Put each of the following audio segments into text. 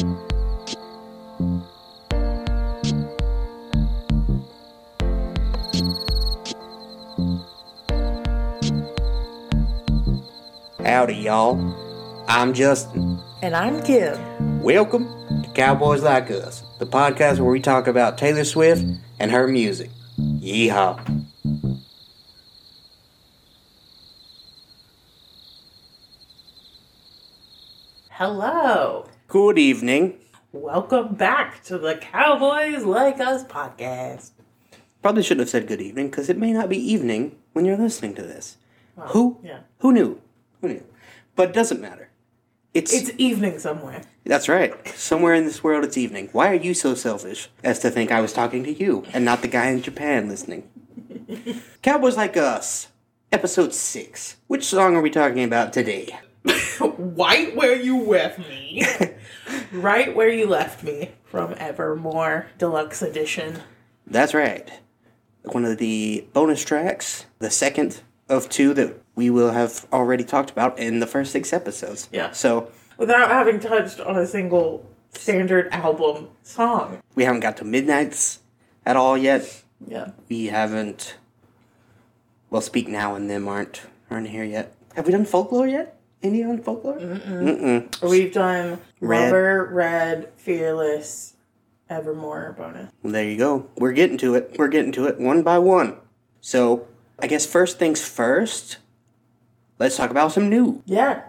Howdy, y'all. I'm Justin. And I'm Kim. Welcome to Cowboys Like Us, the podcast where we talk about Taylor Swift and her music. Yeehaw. Hello. Good evening. Welcome back to the Cowboys Like Us podcast. Probably shouldn't have said good evening because it may not be evening when you're listening to this. Who? yeah. Who knew? Who knew? But it doesn't matter. It's, It's evening somewhere. that's right. Somewhere in this world, it's evening. Why are you so selfish as to think I was talking to you and not the guy in Japan listening? Cowboys like us, episode six. Which song are we talking about today? White where you With me. right where you left me from Evermore Deluxe Edition. That's right. One of the bonus tracks, the second of two that we will have already talked about in the first six episodes. Yeah. So Without having touched on a single standard album song. we haven't got to Midnights at all yet. Yeah. We haven't. Well, Speak Now and them aren't aren't here yet. Have we done folklore yet? Any on folklore? Mm-mm. We've done Red. Lover, Red, Fearless, Evermore bonus. Well, there you go. We're getting to it. We're getting to it one by one. So I guess first things first. Let's talk about some new Yeah.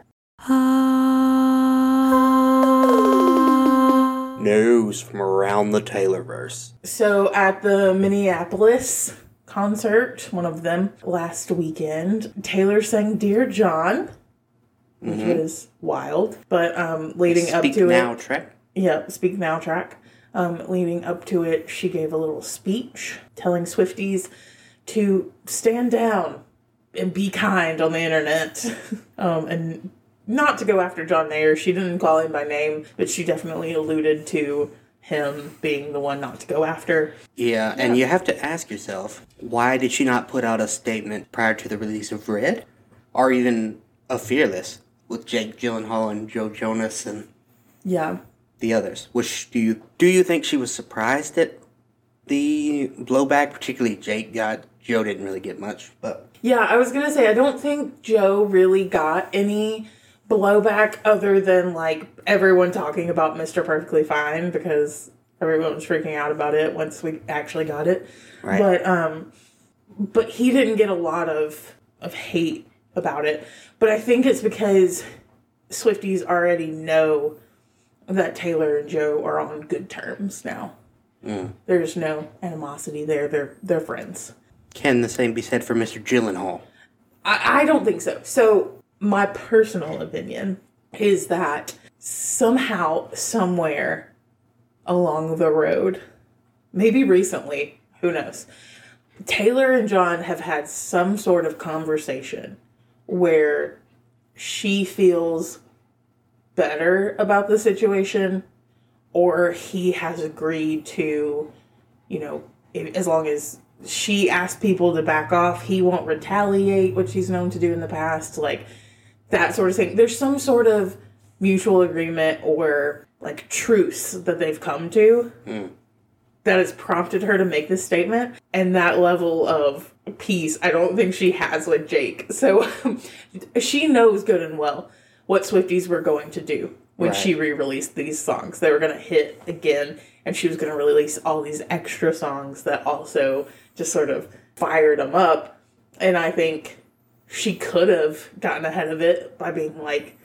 news from around the Taylorverse. So at the Minneapolis concert, one of them last weekend, Taylor sang "Dear John," which was wild. But um, leading Mm-hmm. Speak up to now, it, track. yeah, "Speak Now" track. Um, leading up to it, she gave a little speech telling Swifties to stand down and be kind on the internet, um, and not to go after John Mayer. She didn't call him by name, but she definitely alluded to him being the one not to go after. Yeah, and you have to ask yourself, why did she not put out a statement prior to the release of Red? Or even a Fearless with Jake Gyllenhaal and Joe Jonas and Yeah. the others? Which do you do you think she was surprised at the blowback? Particularly Jake got Joe didn't really get much, but Yeah, I was gonna say I don't think Joe really got any blowback other than like everyone talking about Mr. Perfectly Fine because everyone was freaking out about it once we actually got it. Right. But um but he didn't get a lot of of hate about it. But I think it's because Swifties already know that Taylor and Joe are on good terms now. Mm. There's no animosity there. They're they're friends. can the same be said for Mr. Gyllenhaal? I, I don't think so. So, my personal opinion is that somehow, somewhere along the road, maybe recently, who knows, Taylor and John have had some sort of conversation where she feels better about the situation or he has agreed to, you know, as long as she asks people to back off, he won't retaliate, which he's known to do in the past, like that sort of thing. There's some sort of mutual agreement or like truce that they've come to hmm. That has prompted her to make this statement. And that level of peace, I don't think she has with Jake. So she knows good and well what Swifties were going to do when Right. she re-released these songs. They were going to hit again, and she was going to release all these extra songs that also just sort of fired them up. And I think she could have gotten ahead of it by being like,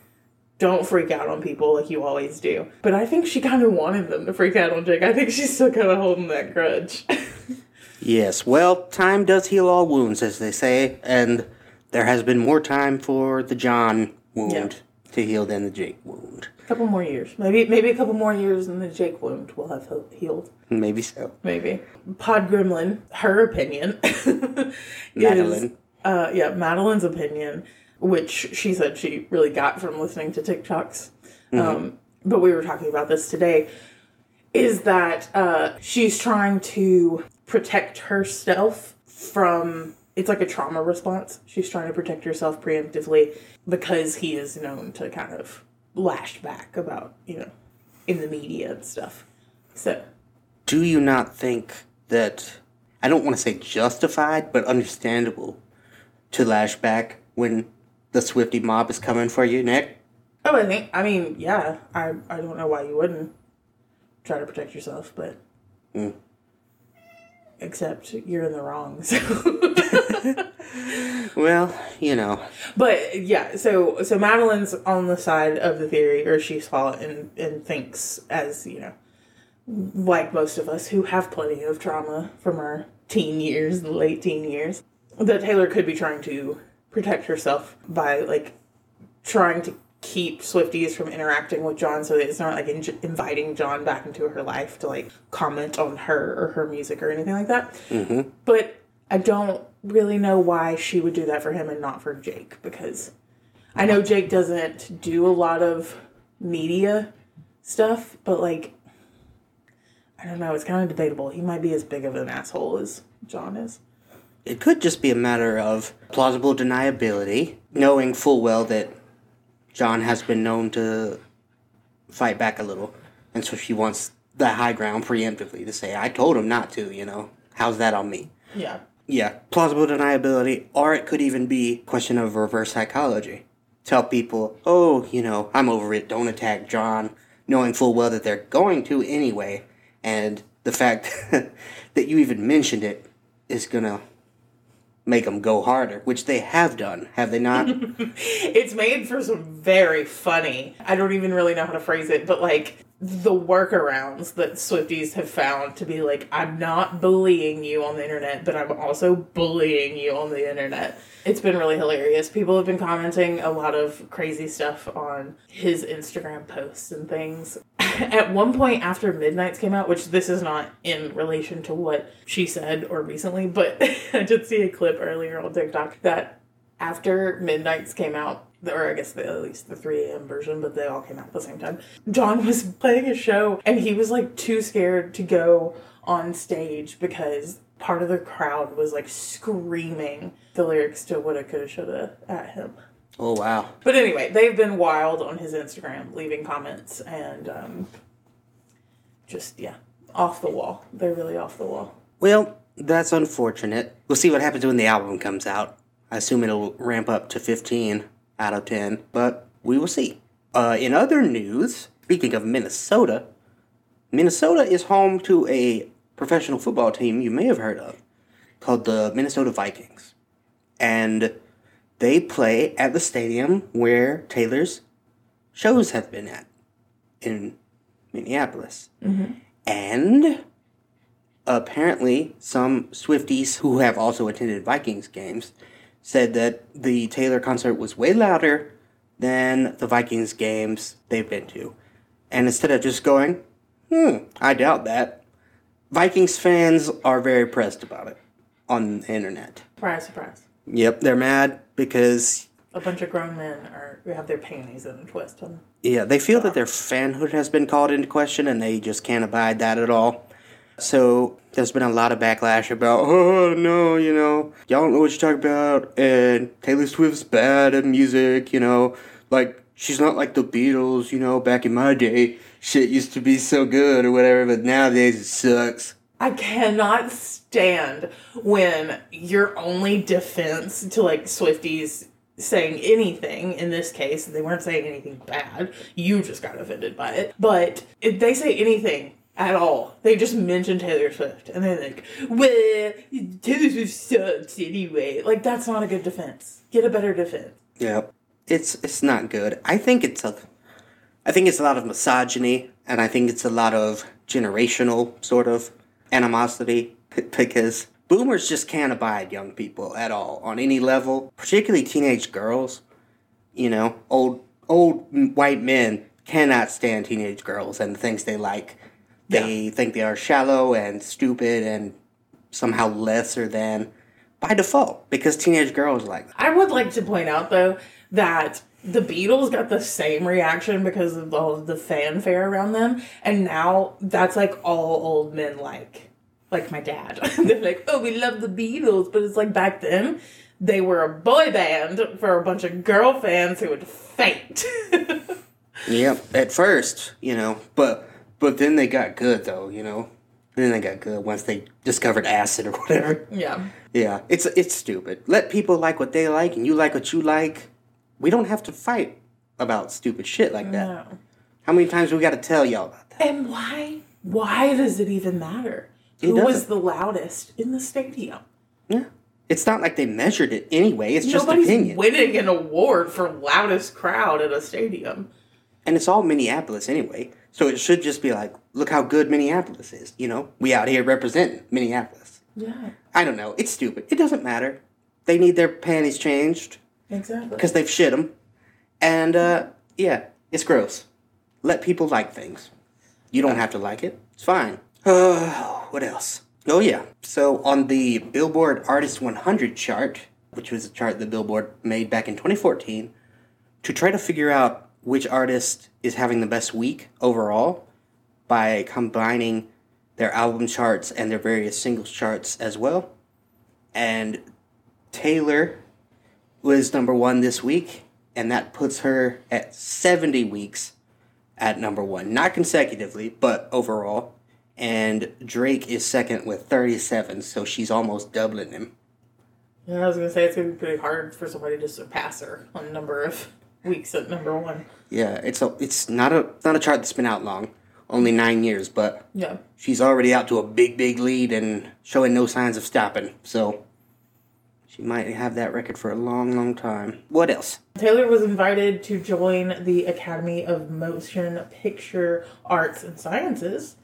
don't freak out on people like you always do. But I think she kind of wanted them to freak out on Jake. I think she's still kind of holding that grudge. Yes, well, time does heal all wounds, as they say, and there has been more time for the John wound Yeah. to heal than the Jake wound. a couple more years. Maybe maybe a couple more years and the Jake wound will have healed. Maybe so. Maybe. Pod Gremlin, her opinion. is- Madeline. uh, yeah, Madeline's opinion, which she said she really got from listening to TikToks. Um, but we were talking about this today. Is that uh, she's trying to protect herself from. It's like a trauma response. She's trying to protect herself preemptively because he is known to kind of lash back about, you know, in the media and stuff. So Do you not think that I don't want to say justified, but understandable to lash back when the Swifty mob is coming for you, Nick? Oh, I think. I mean, yeah. I I don't know why you wouldn't try to protect yourself, but Mm. except you're in the wrong. So. Well, you know, but yeah, so so Madeline's on the side of the theory, or she's it and and thinks as you know, like most of us who have plenty of trauma from our teen years, late teen years, that Taylor could be trying to protect herself by like trying to keep Swifties from interacting with John so that it's not like in- inviting John back into her life to like comment on her or her music or anything like that. Mm-hmm. But I don't really know why she would do that for him and not for Jake because I know Jake doesn't do a lot of media stuff, but like I don't know, it's kind of debatable. He might be as big of an asshole as John is. It could just be a matter of plausible deniability, knowing full well that John has been known to fight back a little, and so she wants the high ground preemptively to say, "I told him not to," you know. How's that on me? Yeah. Yeah, plausible deniability, or it could even be question of reverse psychology. Tell people, oh, you know, I'm over it, don't attack John, knowing full well that they're going to anyway, and the fact that you even mentioned it is gonna make them go harder, which they have done, have they not? It's made for some very funny. I don't even really know how to phrase it, but like the workarounds that Swifties have found to be like, I'm not bullying you on the internet, but I'm also bullying you on the internet. It's been really hilarious. People have been commenting a lot of crazy stuff on his Instagram posts and things. At one point after Midnights came out, which this is not in relation to what she said or recently, but I did see a clip earlier on TikTok that after Midnights came out, or I guess the, at least the 3 a.m. version, but they all came out at the same time. John was playing a show and he was like too scared to go on stage because part of the crowd was like screaming the lyrics to Woulda, Coulda, Shoulda at him. Oh, wow. But anyway, they've been wild on his Instagram, leaving comments and um, just, yeah, off the wall. They're really off the wall. Well, that's unfortunate. We'll see what happens when the album comes out. I assume it'll ramp up to 15 out of 10, but we will see. Uh, in other news, speaking of Minnesota, Minnesota is home to a professional football team you may have heard of called the Minnesota Vikings. And they play at the stadium where Taylor's shows have been at in Minneapolis. And apparently some Swifties who have also attended Vikings games said that the Taylor concert was way louder than the Vikings games they've been to. And instead of just going, hmm, I doubt that, Vikings fans are very pressed about it on the internet. Surprise, surprise. Yep, they're mad because A bunch of grown men are have their panties in a twist. And Yeah, they feel that their fanhood has been called into question and they just can't abide that at all. So there's been a lot of backlash about, oh no, you know, y'all don't know what you're talking about, and Taylor Swift's bad at music, you know, like she's not like the Beatles, you know, back in my day, shit used to be so good or whatever, but nowadays it sucks. I cannot stand when your only defense to like Swifties saying anything in this case they weren't saying anything bad. You just got offended by it. But if they say anything at all they just mention taylor swift and they're like well taylor swift sucks anyway. Like that's not a good defense. Get a better defense. Yeah, it's it's not good. I think it's a, I think it's a lot of misogyny, and I think it's a lot of generational sort of animosity because boomers just can't abide young people at all on any level, particularly teenage girls. You know, old old white men cannot stand teenage girls and the things they like. They think they are shallow and stupid and somehow lesser than by default because teenage girls like I would like to point out though that the Beatles got the same reaction because of all of the fanfare around them, and now that's like all old men like, like my dad. They're like, "Oh, we love the Beatles," but it's like back then they were a boy band for a bunch of girl fans who would faint. Yep. At first, you know, but but then they got good though, you know. Then they got good once they discovered acid or whatever. Yeah. Yeah, it's it's stupid. Let people like what they like, and you like what you like. We don't have to fight about stupid shit like that. No. How many times we got to tell y'all about that? And why? Why does it even matter? It Who was doesn't. the loudest in the stadium? Yeah, it's not like they measured it anyway. It's just Nobody's opinion, winning an award for loudest crowd at a stadium. and it's all Minneapolis anyway. So it should just be like, look how good Minneapolis is. You know, we out here representing Minneapolis. Yeah, I don't know. It's stupid. It doesn't matter. They need their panties changed exactly. because they've shit them, and uh, yeah, it's gross. Let people like things. You don't have to like it. It's fine. What else? Oh yeah. So on the Billboard Artist 100 chart, which was a chart that Billboard made back in 2014, to try to figure out which artist is having the best week overall by combining their album charts and their various singles charts as well. And Taylor was number one this week, and that puts her at 70 weeks at number one. Not consecutively, but overall. And Drake is second with 37, so she's almost doubling him. Yeah, I was gonna say it's gonna be pretty hard for somebody to surpass her on number of weeks at number one. Yeah, it's a it's not a not a chart that's been out long, only nine years, but Yeah. she's already out to a big big lead and showing no signs of stopping. So she might have that record for a long long time. What else? Taylor was invited to join the Academy of Motion Picture Arts and Sciences,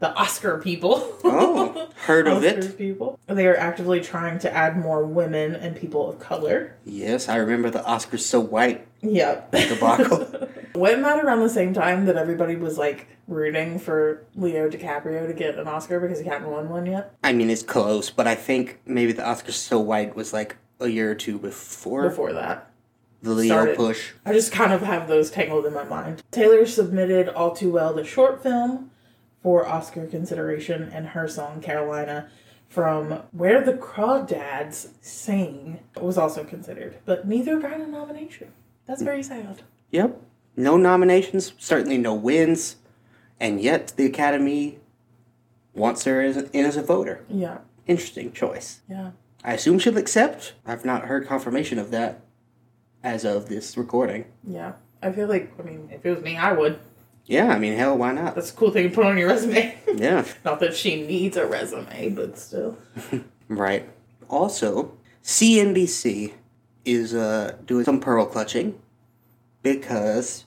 the Oscar people. Oh, heard of it? people. They are actively trying to add more women and people of color. Yes, I remember the Oscars so white Yep. debacle. Wasn't that around the same time that everybody was like rooting for Leo DiCaprio to get an Oscar because he hadn't won one yet? I mean, it's close, but I think maybe the Oscars so white was like a year or two before, Before that. the Leo started. push. I just kind of have those tangled in my mind. Taylor submitted All Too Well, the short film, for Oscar consideration, and her song Carolina from Where the Crawdads Sing was also considered, but neither got a nomination. That's very sad. Yep. No nominations, certainly no wins, and yet the Academy wants her as in as a voter. Yeah, Interesting choice. yeah. I assume she'll accept. I've not heard confirmation of that as of this recording. Yeah. I feel like, I mean, if it was me, I would. Yeah, I mean, hell, why not? That's a cool thing to put on your resume. Yeah, Not that she needs a resume, but still. right. Also, CNBC is uh, doing some pearl clutching because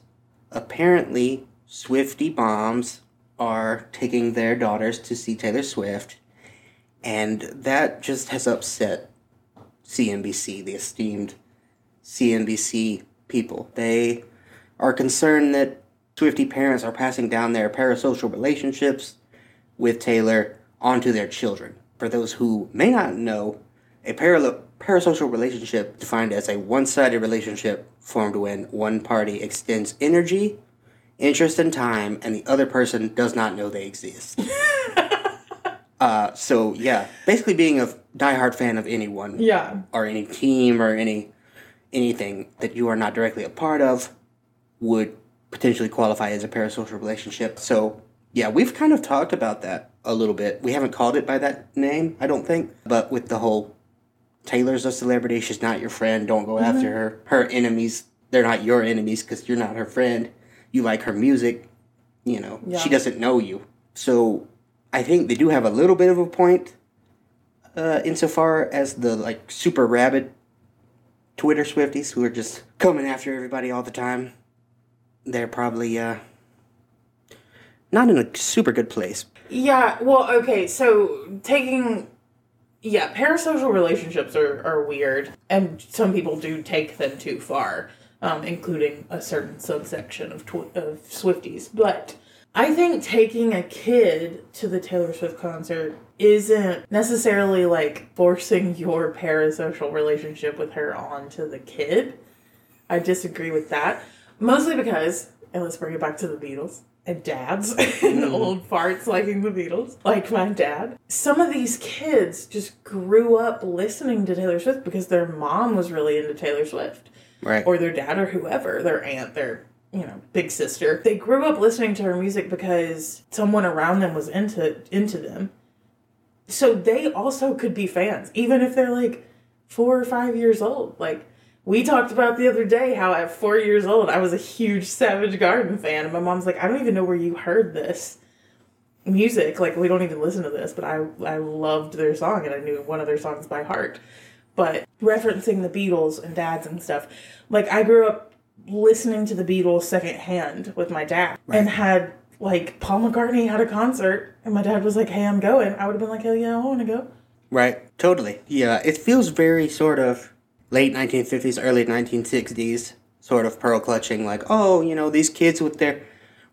apparently Swifty bombs are taking their daughters to see Taylor Swift, and that just has upset CNBC, the esteemed CNBC people. They are concerned that Swifty parents are passing down their parasocial relationships with Taylor onto their children. For those who may not know, a parallel parasocial relationship defined as a one-sided relationship formed when one party extends energy, interest, and time, and the other person does not know they exist. uh, so yeah, basically being a diehard fan of anyone Yeah. or any team or any anything that you are not directly a part of would potentially qualify as a parasocial relationship. So yeah, we've kind of talked about that a little bit. We haven't called it by that name, I don't think, but with the whole Taylor's a celebrity, she's not your friend, don't go after her. Her enemies, they're not your enemies because you're not her friend. You like her music, you know, Yeah. she doesn't know you. So I think they do have a little bit of a point uh, insofar as the like super rabid Twitter Swifties who are just coming after everybody all the time. They're probably uh, not in a super good place. Yeah, well, okay, so taking yeah, parasocial relationships are, are weird, and some people do take them too far, um, including a certain subsection of tw- of Swifties. But I think taking a kid to the Taylor Swift concert isn't necessarily like forcing your parasocial relationship with her onto the kid. I disagree with that, mostly because, and let's bring it back to the Beatles and dads and mm-hmm. old farts liking the Beatles, like my dad. Some of these kids just grew up listening to Taylor Swift because their mom was really into Taylor Swift, Right. or their dad, or whoever, their aunt, their you know, big sister. They grew up listening to her music because someone around them was into into them. So they also could be fans, even if they're like four or five years old. Like we talked about the other day how at four years old I was a huge Savage Garden fan. And my mom's like, I don't even know where you heard this music. Like we don't even listen to this, but I I loved their song and I knew one of their songs by heart. But referencing the Beatles and dads and stuff, like I grew up listening to the Beatles secondhand with my dad and had like Paul McCartney had a concert and my dad was like, Hey, I'm going, I would have been like, Hell yeah, I wanna go. Right. Totally. Yeah. It feels very sort of late 1950s, early 1960s, sort of pearl clutching, like, oh, you know, these kids with their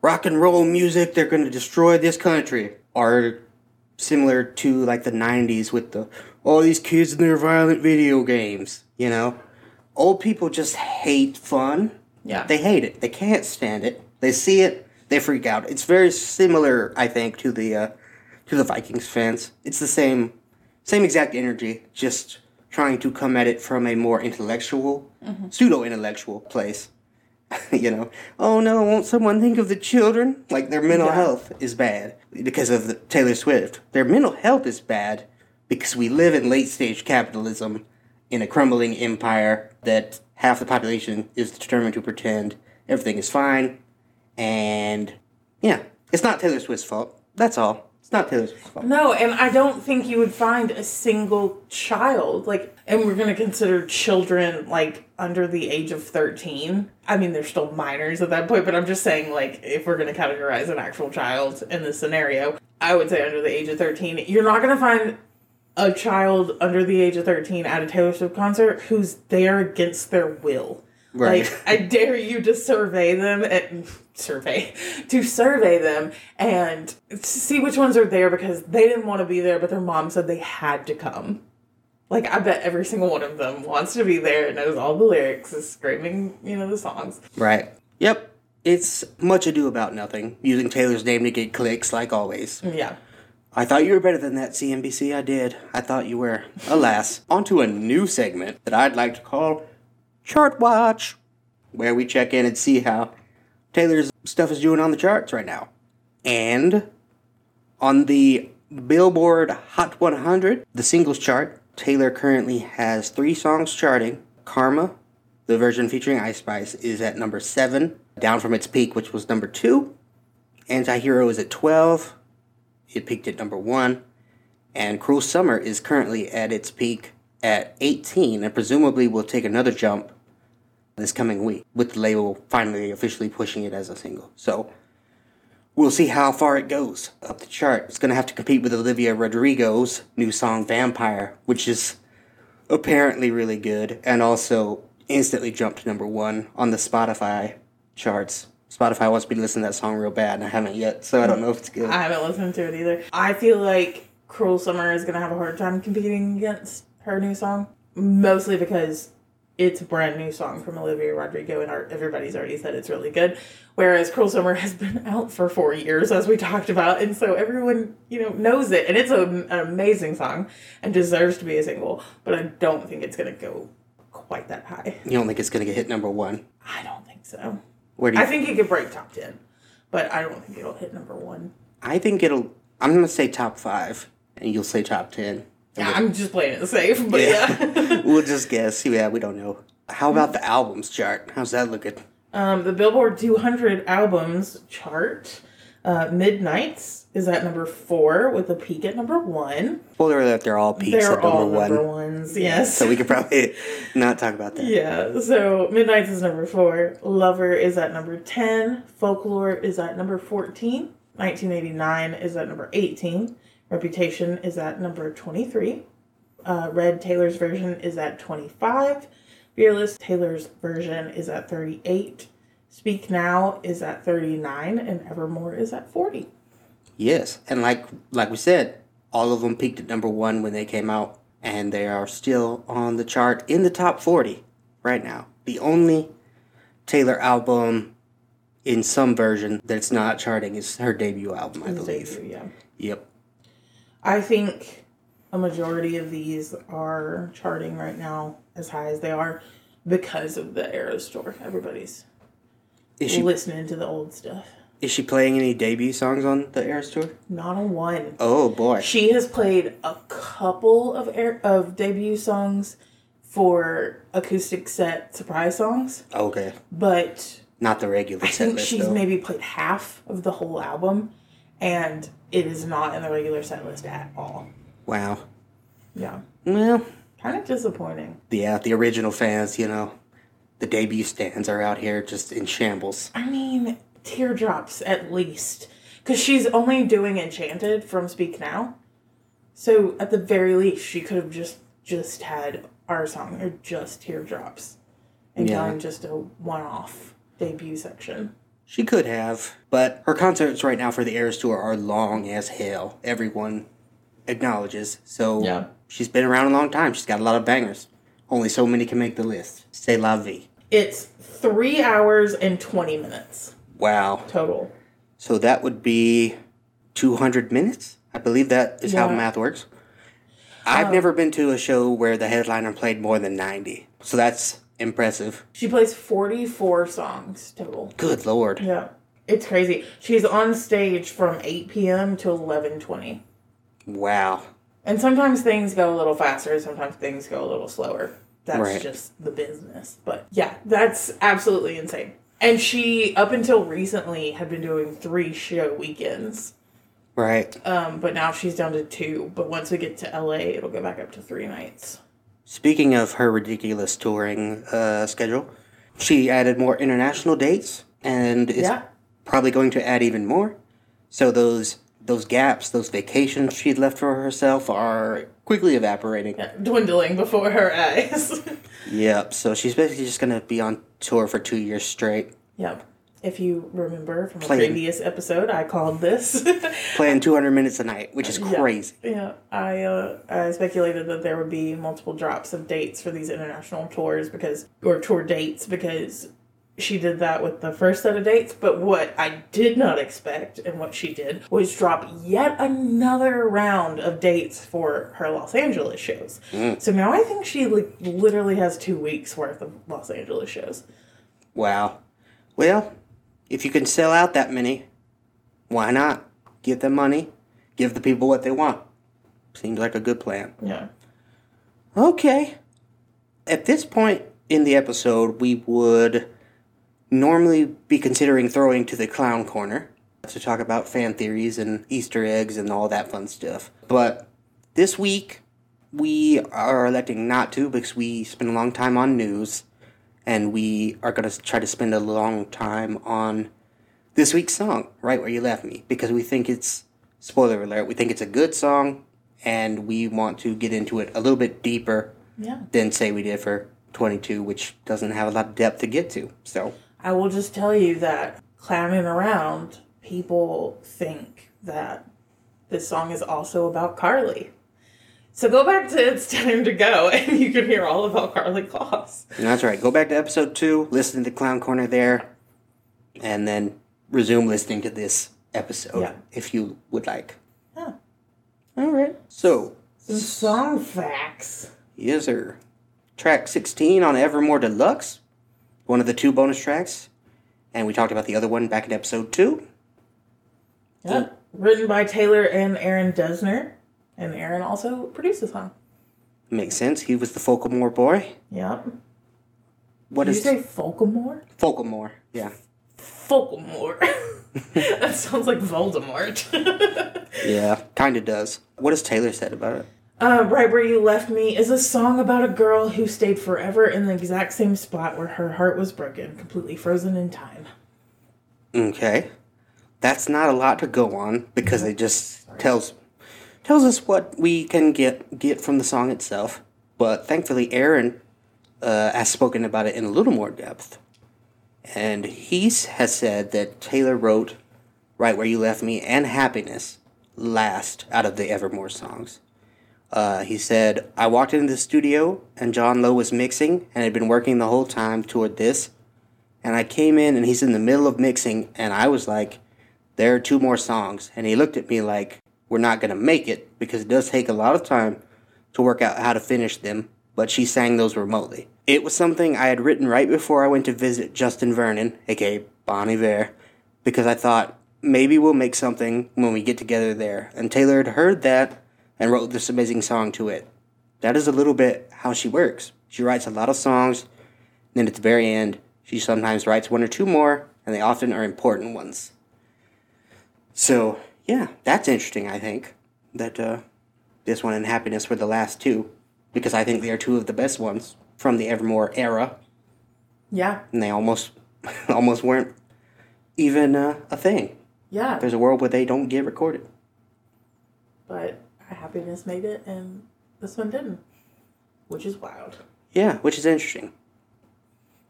rock and roll music, they're going to destroy this country. Are similar to like the 90s with the, all these kids and their violent video games, you know? Old people just hate fun. Yeah. They hate it. They can't stand it. They see it, they freak out. It's very similar, I think, to the uh, to the Vikings fans. It's the same same exact energy, just trying to come at it from a more intellectual, mm-hmm. pseudo intellectual place. you know, oh no, won't someone think of the children? Like their mental Yeah. health is bad because of the Taylor Swift. Their mental health is bad because we live in late stage capitalism in a crumbling empire that half the population is determined to pretend everything is fine. And yeah, it's not Taylor Swift's fault. That's all. It's not Taylor Swift's fault. No, and I don't think you would find a single child like and we're to consider children like under the age of 13. I mean, they're still minors at that point, but I'm just saying like if we're to categorize an actual child in this scenario, I would say under the age of 13. You're not to find a child under the age of 13 at a Taylor Swift concert who's there against their will. Right. Like, I dare you to survey them and survey to survey them and see which ones are there because they didn't want to be there, but their mom said they had to come. Like, I bet every single one of them wants to be there and knows all the lyrics, is screaming, you know, the songs. Right. Yep. It's much ado about nothing, using Taylor's name to get clicks, like always. Yeah. I thought you were better than that, CNBC. I did. I thought you were. Alas, onto a new segment that I'd like to call Chart Watch, where we check in and see how Taylor's stuff is doing on the charts right now. And on the Billboard Hot 100, the singles chart, Taylor currently has three songs charting. Karma, the version featuring Ice Spice, is at number 7, down from its peak, which was number 2. Antihero is at 12. It peaked at number 1. And Cruel Summer is currently at its peak at 18 and presumably will take another jump this coming week, with the label finally officially pushing it as a single. So we'll see how far it goes up the chart. It's going to have to compete with Olivia Rodrigo's new song Vampire, which is apparently really good and also instantly jumped to number one on the Spotify charts. Spotify wants me to listen to that song real bad, and I haven't yet, so I don't know if it's good. I haven't listened to it either. I feel like Cruel Summer is going to have a hard time competing against her new song, mostly because it's a brand new song from Olivia Rodrigo, and our, everybody's already said it's really good. Whereas Cruel Summer has been out for four years, as we talked about, and so everyone you know knows it, and it's a, an amazing song and deserves to be a single. But I don't think it's going to go quite that high. You don't think it's going to get hit number one? I don't think so. Where do you I think it could break top ten, but I don't think it'll hit number one. I think it'll. I'm gonna say top five, and you'll say top ten. Yeah, I'm just playing it safe, but yeah. we'll just guess. Yeah, we don't know. How about the albums chart? How's that looking? um, the Billboard 200 albums chart, uh, Midnights is at number four with a peak at number one. Spoiler alert: they're all peaks They're at number all one, number ones, yes. so we could probably not talk about that. yeah, so Midnights is number four. Lover is at number 10. Folklore is at number 14. 1989 is at number 18. Reputation is at number 23. Uh, Red Taylor's version is at 25. Fearless Taylor's version is at 38. Speak Now is at 39. And Evermore is at 40. Yes, and like like we said, all of them peaked at number one when they came out, and they are still on the chart in the top forty right now. The only Taylor album in some version that's not charting is her debut album, I believe. Yeah. Yep. I think a majority of these are charting right now as high as they are because of the Eras tour. Everybody's Is she listening to the old stuff. is she playing any debut songs on the Eras tour? Not a one. Oh boy. She has played a couple of air, of debut songs for acoustic set surprise songs, Okay. but Not the regular I set think list she's though. maybe played half of the whole album, and it is not in the regular set list at all. wow. Yeah, Well, kind of disappointing. yeah, the original fans, you know, the debut stands are out here just in shambles. I mean, teardrops at least, because she's only doing Enchanted from Speak Now, so at the very least, she could have just just had our song or just teardrops, and Yeah. done just a one-off debut section. She could have, but her concerts right now for the Eras tour are long as hell. Everyone acknowledges. So Yeah. she's been around a long time. She's got a lot of bangers. Only so many can make the list. Stay la vie. It's three hours and twenty minutes Wow. total. So that would be 200 minutes? I believe that is how math works. I've um, never been to a show where the headliner played more than 90. So that's impressive. She plays forty-four songs total. Good lord. Yeah, it's crazy. She's on stage from eight p.m. to eleven twenty. Wow. And sometimes things go a little faster, sometimes things go a little slower. That's Right. just the business. But yeah, that's absolutely insane. And she, up until recently, had been doing three show weekends. Right. Um, but now she's down to two. But once we get to LA, it'll go back up to three nights. Speaking of her ridiculous touring uh, schedule, she added more international dates and is Yeah. probably going to add even more. So those those gaps, those vacations she'd left for herself are quickly evaporating. Yeah, dwindling before her eyes. Yep. So she's basically just going to be on tour for two years straight, yep. If you remember from a Playing. previous episode, I called this. playing 200 minutes a night, which is crazy. Yeah, I uh, I speculated that there would be multiple drops of dates for these international tours because or tour dates because she did that with the first set of dates. But what I did not expect and what she did was drop yet another round of dates for her Los Angeles shows. So now I think she like literally has two weeks worth of Los Angeles shows. Wow. Well, if you can sell out that many, why not? Give them money, give the people what they want. Seems like a good plan. Yeah. Okay. At this point in the episode, we would normally be considering throwing to the clown corner to talk about fan theories and Easter eggs and all that fun stuff. But this week, we are electing not to because we spend a long time on news and we are going to try to spend a long time on this week's song, Right Where You Left Me, because we think it's, spoiler alert, we think it's a good song and we want to get into it a little bit deeper Yeah. than, say, we did for 22, which doesn't have a lot of depth to get to. So, I will just tell you that clowning around, people think that this song is also about Karlie. So go back to It's Time to Go and you can hear all about Karlie Kloss. that's right. Go back to episode 2, listen to the Clown Corner there, and then resume listening to this episode Yeah. if you would like. Huh. All right. So, Some song facts. Yes, sir. Track 16 on Evermore Deluxe, one of the two bonus tracks. And we talked about the other one back in episode 2. Yep. Written by Taylor and Aaron Dessner. And Aaron also produced the song. Makes sense. He was the Folkamore boy. Yep. What Did you is say Folkamore? Folkamore? Yeah. Folkamore. that sounds like Voldemort. Yeah, kind of does. What has Taylor said about it? Uh, right Where You Left Me is a song about a girl who stayed forever in the exact same spot where her heart was broken, completely frozen in time. Okay. That's not a lot to go on because it just tells tells us what we can get get from the song itself. But thankfully, Aaron uh, has spoken about it in a little more depth, and he has said that Taylor wrote "Right Where You Left Me" and "Happiness" last out of the Evermore songs. Uh, he said, "I walked into the studio and Jon Low was mixing and had been working the whole time toward this." And I came in and he's in the middle of mixing and I was like, there are two more songs. And he looked at me like, we're not going to make it because it does take a lot of time to work out how to finish them. but she sang those remotely. It was something I had written right before I went to visit Justin Vernon, aka Bon Iver, because I thought maybe we'll make something when we get together there. And Taylor had heard that and wrote this amazing song to it. That is a little bit how she works. She writes a lot of songs, then at the very end, she sometimes writes one or two more, and they often are important ones. So, yeah, that's interesting, I think, that uh, this one and Happiness were the last two, because I think they are two of the best ones from the Evermore era, Yeah. and they almost almost weren't even uh, a thing. Yeah. There's a world where they don't get recorded. But happiness made it and this one didn't. Which is wild. Yeah, which is interesting.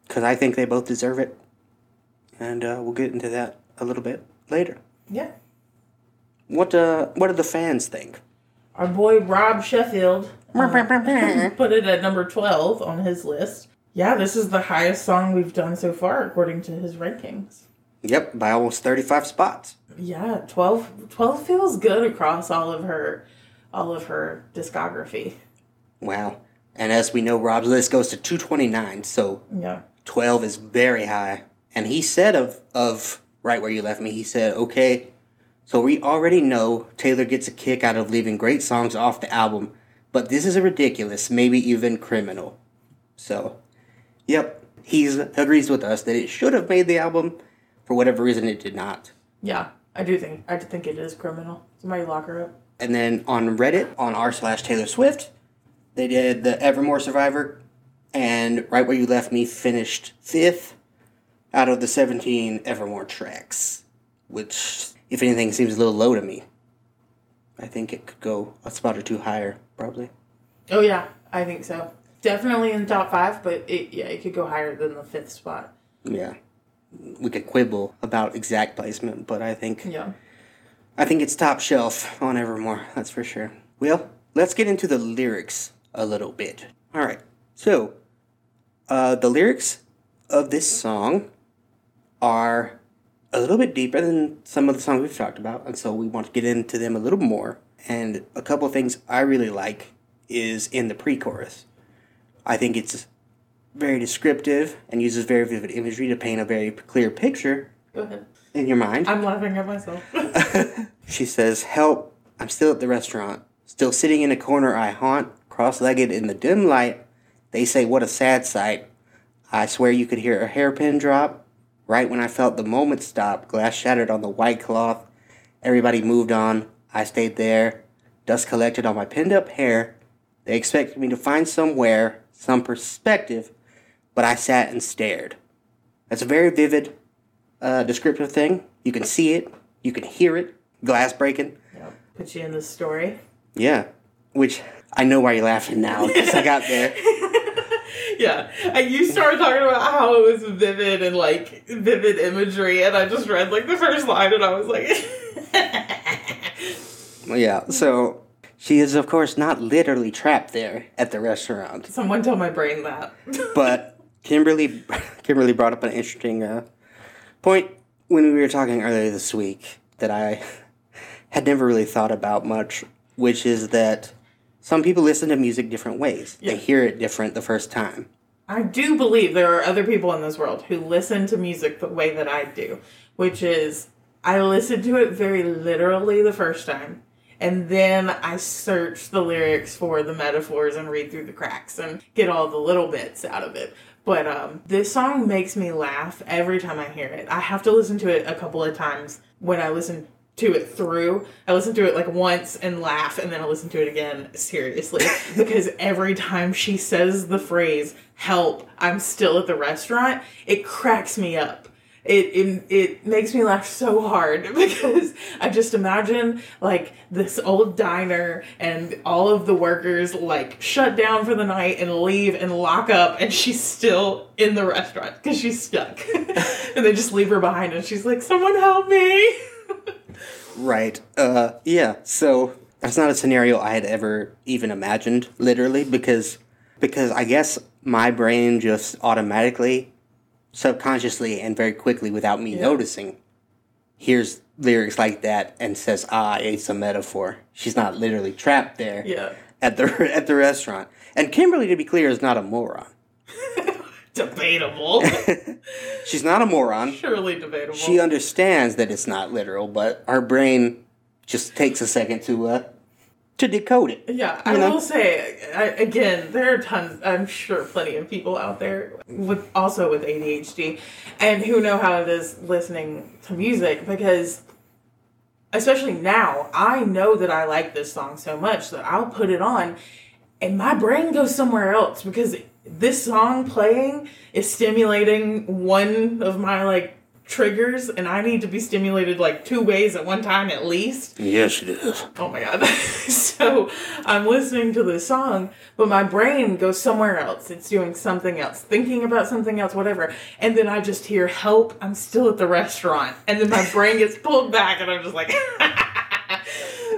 Because I think they both deserve it. And uh, we'll get into that a little bit later. Yeah. What uh, what do the fans think? Our boy Rob Sheffield uh, put it at number 12 on his list. Yeah, this is the highest song we've done so far according to his rankings. Yep, by almost 35 spots. Yeah, 12, 12 feels good across all of her all of her discography. Wow. And as we know, Rob's list goes to 229, so Yeah. 12 is very high. And he said of, of Right Where You Left Me, he said, okay, so we already know Taylor gets a kick out of leaving great songs off the album, but this is a ridiculous, maybe even criminal. So, yep, he agrees with us that it should have made the album. For whatever reason, it did not. Yeah, I do think I do think it is criminal. Somebody lock her up. And then on Reddit, on r slash Taylor Swift, they did the Evermore Survivor, and Right Where You Left Me finished fifth out of the 17 Evermore tracks, which, if anything, seems a little low to me. I think it could go a spot or two higher, probably. Oh yeah, I think so. Definitely in the top five, but it yeah, it could go higher than the fifth spot. Yeah. We could quibble about exact placement, but I think Yeah. I think it's top shelf on Evermore, that's for sure. Well, let's get into the lyrics a little bit. All right. So, uh, the lyrics of this song are a little bit deeper than some of the songs we've talked about, and so we want to get into them a little more. And a couple of things I really like is in the pre chorus. I think it's very descriptive and uses very vivid imagery to paint a very clear picture Go ahead. in your mind. I'm laughing at myself. She says, Help, I'm still at the restaurant. Still sitting in a corner I haunt, cross legged in the dim light. They say, What a sad sight. I swear you could hear a hairpin drop. Right when I felt the moment stop, glass shattered on the white cloth. Everybody moved on. I stayed there. Dust collected on my pinned up hair. They expected me to find somewhere, some perspective, but I sat and stared. That's a very vivid, uh, descriptive thing. You can see it, you can hear it, glass breaking. yep. Put you in the story. Yeah, which I know why you're laughing now because I got there. Yeah, and you started talking about how it was vivid and like vivid imagery, and I just read like the first line, and I was like, yeah, so she is, of course, not literally trapped there at the restaurant, someone tell my brain that. but Kimberly, Kimberly brought up an interesting uh, point when we were talking earlier this week that I had never really thought about much, which is that some people listen to music different ways. Yeah. They hear it different the first time. I do believe there are other people in this world who listen to music the way that I do, which is I listen to it very literally the first time, and then I search the lyrics for the metaphors and read through the cracks and get all the little bits out of it. But um, this song makes me laugh every time I hear it. I have to listen to it a couple of times when I listen to it through. I listen to it like once and laugh, and then I listen to it again seriously because every time she says the phrase "help," I'm still at the restaurant. It cracks me up. It, it it makes me laugh so hard because I just imagine like this old diner and all of the workers like shut down for the night and leave and lock up and she's still in the restaurant because she's stuck and they just leave her behind and she's like someone help me Right. Uh, yeah. So that's not a scenario I had ever even imagined, literally, because because I guess my brain just automatically, subconsciously, and very quickly, without me Yeah. noticing, hears lyrics like that and says, "Ah, it's a metaphor." She's not literally trapped there. yeah at the at the restaurant. And Kimberly, to be clear, is not a moron. Debatable. She's not a moron. Surely debatable. She understands that it's not literal, but our brain just takes a second to uh to decode it. Yeah, I know? will say I, again, there are tons. I'm sure plenty of people out there with also with ADHD, and who know how it is listening to music because, especially now, I know that I like this song so much that I'll put it on, and my brain goes somewhere else because this song playing is stimulating one of my like triggers, and I need to be stimulated like two ways at one time at least. Yes, it is. Oh my god. so I'm listening to this song, but my brain goes somewhere else. It's doing something else, thinking about something else, whatever. And then I just hear help, I'm still at the restaurant. And then my brain gets pulled back and I'm just like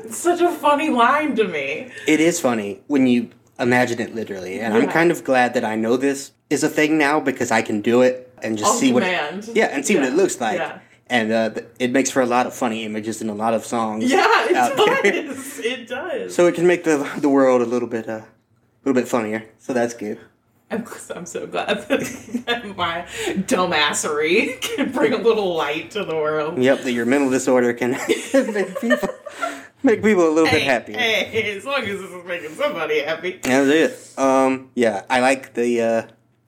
It's such a funny line to me. It is funny when you imagine it literally, and I'm kind of glad that I know this is a thing now because I can do it and just On see what command. yeah, and see what it looks like. Yeah. And uh, it makes for a lot of funny images and a lot of songs. Yeah, it does. It does. So it can make the the world a little bit uh, a little bit funnier. So that's good. I'm, I'm so glad that my dumbassery can bring a little light to the world. Yep, that your mental disorder can make people make people a little bit Hey, happier. hey, as long as this is making somebody happy. That's it. Um, yeah, I like the uh,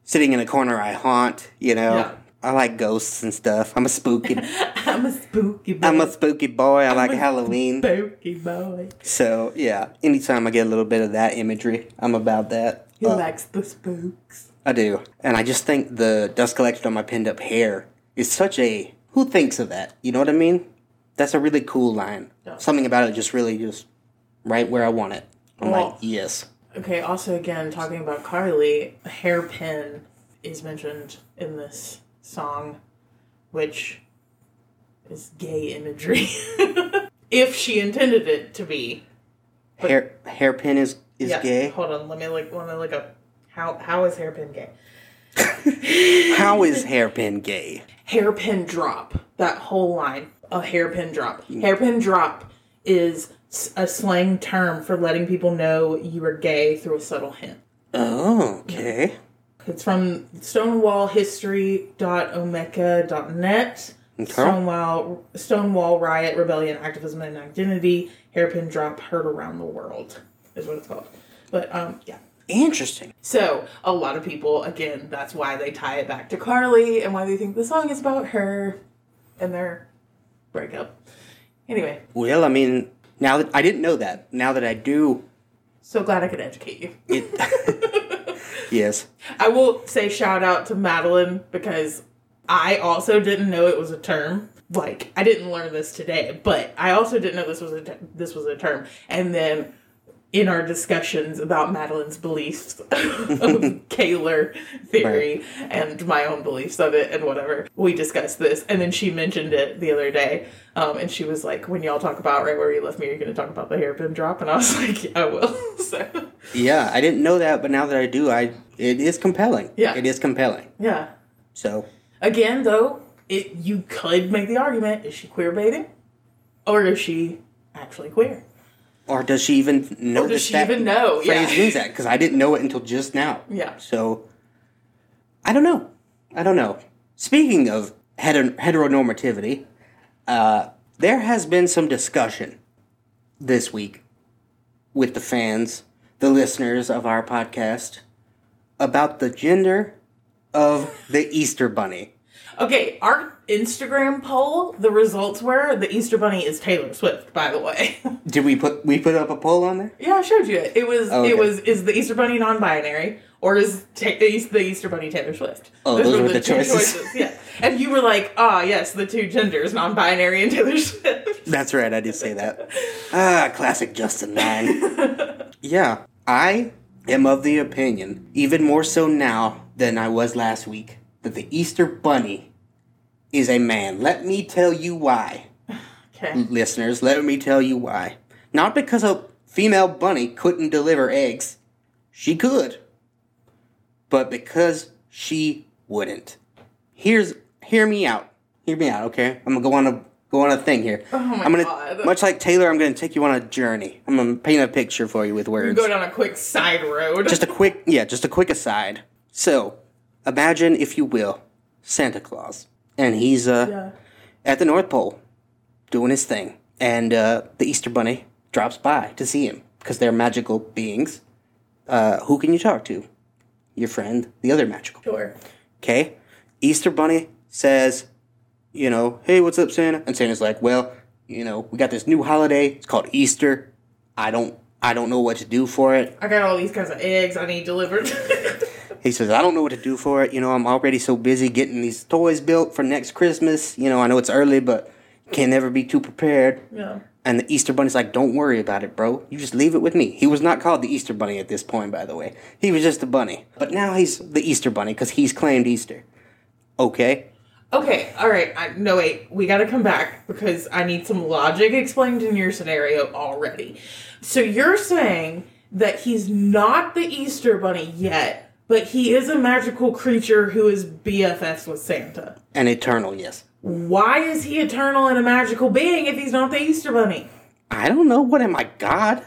sitting in a corner I haunt. You know, Yeah. I like ghosts and stuff. I'm a spooky. I'm a spooky boy. I'm a spooky boy. I like a Halloween. spooky boy. So yeah, anytime I get a little bit of that imagery, I'm about that. He Uh, likes the spooks. I do, and I just think the dust collected on my pinned up hair is such a. Who thinks of that? You know what I mean? That's a really cool line. Yeah. Something about it just really just right where I want it. I'm Well- like, yes. Okay, also again, talking about Karlie, a hairpin is mentioned in this song, which is gay imagery. if she intended it to be. But- Hair hairpin is is Yeah, gay. Hold on, let me look let me look up how how is hairpin gay? How is hairpin gay? hairpin drop. That whole line, a hairpin drop. Hairpin drop is a slang term for letting people know you are gay through a subtle hint. Oh, okay. It's from stonewallhistory.omeka.net. Okay. Stonewall, Stonewall Riot, Rebellion, Activism, and Identity. Hairpin drop heard around the world is what it's called. But um, yeah. Interesting. So a lot of people, again, that's why they tie it back to Karlie and why they think the song is about her and their breakup. Anyway, Well, I mean, now that I didn't know that, now that I do, so glad I could educate you. it. yes. I will say shout out to Madeline because I also didn't know it was a term. Like I didn't learn this today, but I also didn't know this was a this was a term. And then in our discussions about Madeline's beliefs of Kaylor theory and my own beliefs of it and whatever, we discussed this. And then she mentioned it the other day, um, and she was like, "When y'all talk about right where you left me, you're going to talk about the hairpin drop." And I was like, yeah, "I will." so Yeah, I didn't know that, but now that I do, I it is compelling. Yeah. It is compelling. yeah. So, Again, though, it you could make the argument: is she queer baiting, or is she actually queer? Or does she even know Or does that she that even know? phrase Yeah. means that? Because I didn't know it until just now. Yeah. So, I don't know. I don't know. Speaking of heter- heteronormativity, uh, there has been some discussion this week with the fans, the listeners of our podcast, about the gender of the Easter Bunny. Okay, our Instagram poll, the results were the Easter Bunny is Taylor Swift. By the way, Did we put we put up a poll on there? yeah, I showed you it. It was Oh, okay. it was is the Easter Bunny non-binary or is ta- is the Easter Bunny Taylor Swift? Oh, those were the two choices. Yeah, and you were like, ah, yes, the two genders, non-binary and Taylor Swift. That's right, I did say that. Ah, classic Justin man. yeah, I am of the opinion, even more so now than I was last week, that the Easter Bunny is a man. Let me tell you why, Okay, listeners. Let me tell you why. Not because a female bunny couldn't deliver eggs, she could, but because she wouldn't. Here's hear me out. Hear me out, okay? I'm gonna go on a go on a thing here. Oh my I'm gonna, God. much like Taylor, I'm gonna take you on a journey. I'm gonna paint a picture for you with words. Words. go down a quick side road. just a quick, yeah, just a quick aside. So, imagine, if you will, Santa Claus, and he's uh yeah. at the North Pole doing his thing, and uh, the Easter Bunny drops by to see him because they're magical beings. Uh, who can you talk to? Your friend, the other magical. Sure. Okay? Easter Bunny says, you know, hey, what's up, Santa? And Santa's like, well, you know, we got this new holiday. It's called Easter. I don't, I don't know what to do for it. I got all these kinds of eggs I need delivered. He says, I don't know what to do for it. You know, I'm already so busy getting these toys built for next Christmas. You know, I know it's early, but can't never be too prepared. yeah. And the Easter Bunny's like, don't worry about it, bro. You just leave it with me. He was not called the Easter Bunny at this point, by the way. He was just a bunny. But now he's the Easter Bunny because he's claimed Easter. Okay? Okay, all right. I, no, wait. We got to come back because I need some logic explained in your scenario already. So you're saying that he's not the Easter Bunny yet, but he is a magical creature who is BFFs with Santa. And eternal, yes. Why is he eternal and a magical being if he's not the Easter Bunny? I don't know. What am I, God?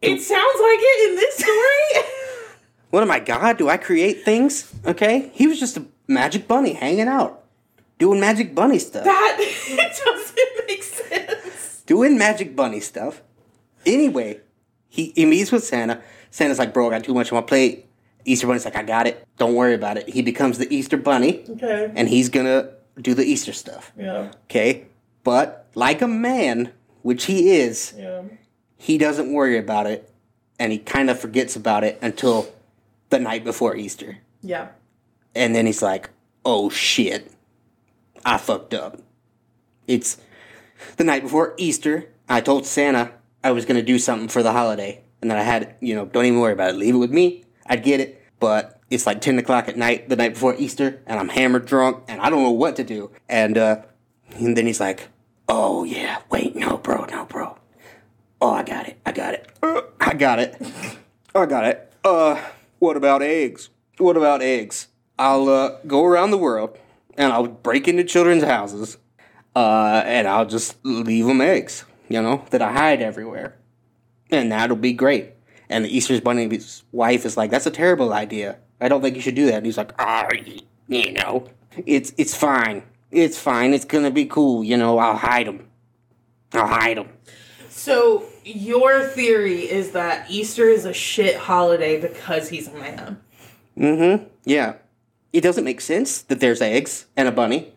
It sounds like it in this story. What am I, God? Do I create things? Okay? He was just a magic bunny hanging out, doing magic bunny stuff. that doesn't make sense. doing magic bunny stuff. Anyway, he, he meets with Santa. Santa's like, bro, I got too much on my plate. Easter Bunny's like, I got it. Don't worry about it. He becomes the Easter Bunny, Okay. and he's gonna do the Easter stuff. Yeah. Okay? But like a man, which he is, Yeah. he doesn't worry about it, and he kind of forgets about it until the night before Easter. Yeah. And then he's like, oh shit, I fucked up. It's the night before Easter. I told Santa I was going to do something for the holiday. And then I had, you know, don't even worry about it. Leave it with me. I'd get it. But it's like 10 o'clock at night, the night before Easter, and I'm hammered drunk, and I don't know what to do. And, uh, and then he's like, oh yeah, wait, no, bro, no, bro. Oh, I got it. I got it. Uh, I got it. I got it. Uh, what about eggs? What about eggs? I'll uh, go around the world and I'll break into children's houses uh, and I'll just leave them eggs, you know, that I hide everywhere. And that'll be great. And the Easter Bunny's wife is like, that's a terrible idea. I don't think you should do that. And he's like, ah, you know, it's, it's fine. It's fine. It's going to be cool. You know, I'll hide them. I'll hide them. So your theory is that Easter is a shit holiday because he's a man. Mm-hmm. Yeah. It doesn't make sense that there's eggs and a bunny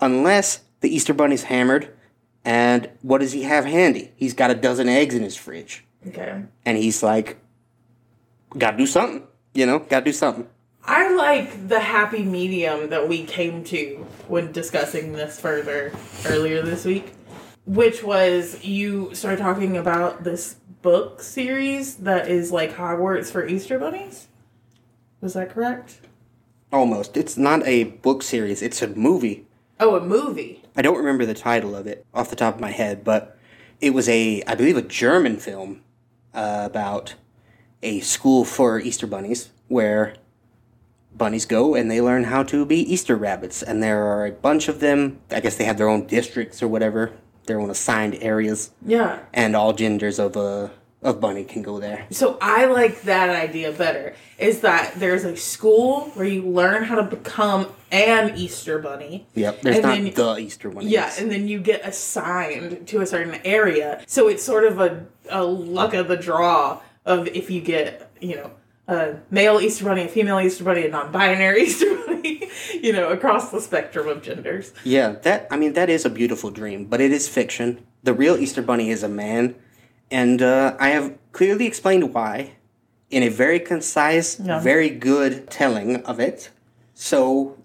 unless the Easter bunny's hammered and what does he have handy? He's got a dozen eggs in his fridge. Okay. And he's like, gotta do something. You know, gotta do something. I like the happy medium that we came to when discussing this further earlier this week, which was you started talking about this book series that is like Hogwarts for Easter bunnies. Was that correct? Almost. It's not a book series, it's a movie. Oh, a movie. I don't remember the title of it off the top of my head, but it was a, I believe, a German film uh, about a school for Easter bunnies where bunnies go and they learn how to be Easter rabbits. And there are a bunch of them. I guess they have their own districts or whatever, their own assigned areas, Yeah. and all genders of a of bunny can go there. So I like that idea better. Is that there's a school where you learn how to become an Easter bunny. Yep, there's And not then- the Easter one. Yeah, and then you get assigned to a certain area. So it's sort of a, a luck of the draw of if you get, you know, a male Easter bunny, a female Easter bunny, a non binary Easter bunny, you know, across the spectrum of genders. Yeah, that I mean that is a beautiful dream, but it is fiction. The real Easter Bunny is a man, and uh, I have clearly explained why in a very concise, Yeah. very good telling of it. So,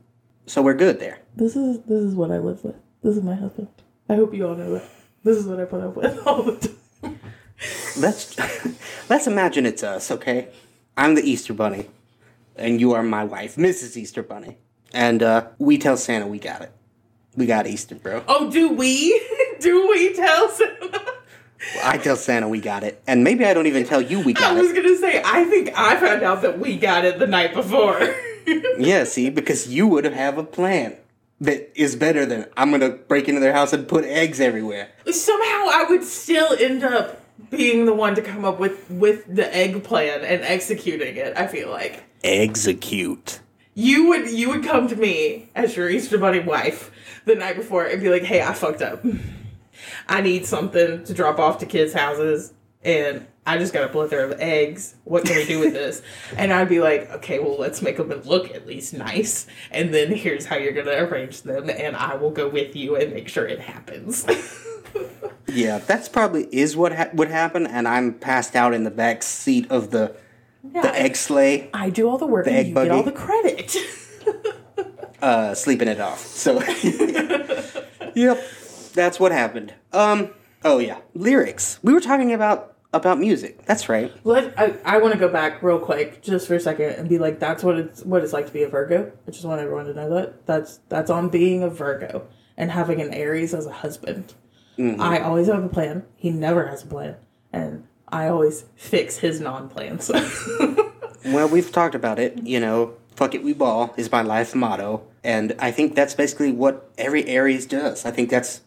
so we're good there. This is this is what I live with. This is my husband. I hope you all know that. This is what I put up with all the time. Let's let's imagine it's us, okay? I'm the Easter Bunny, and you are my wife, Mrs. Easter Bunny, and uh, we tell Santa we got it. We got Easter, bro. Oh, do we? do we tell Santa? I tell Santa we got it, and maybe I don't even tell you we got it. I was gonna say, I think I found out that we got it the night before. Yeah, see, because you would have a plan. that is better than I'm gonna break into their house and put eggs everywhere. Somehow I would still end up being the one to come up with with the egg plan and executing it. I feel like Execute. you would you would come to me as your Easter Bunny wife the night before and be like, "Hey, I fucked up. I need something to drop off to kids' houses, and I just got a plethora of eggs. What can we do with this?" and I'd be like, "Okay, well, let's make them look at least nice, and then here's how you're gonna arrange them, and I will go with you and make sure it happens." Yeah, that's probably is what ha- would happen, and I'm passed out in the back seat of the the egg sleigh, I do all the work and egg you get all the credit. uh, sleeping it off. So, yep, that's what happened. Um, oh yeah, lyrics. We were talking about about music. That's right. Let I, I want to go back real quick just for a second and be like, that's what it's what it's like to be a Virgo. I just want everyone to know that that's that's on being a Virgo and having an Aries as a husband. I always have a plan. He never has a plan, and I always fix his non-plans. Well, we've talked about it. You know, fuck it, we ball is my life motto, and I think that's basically what every Aries does. I think that's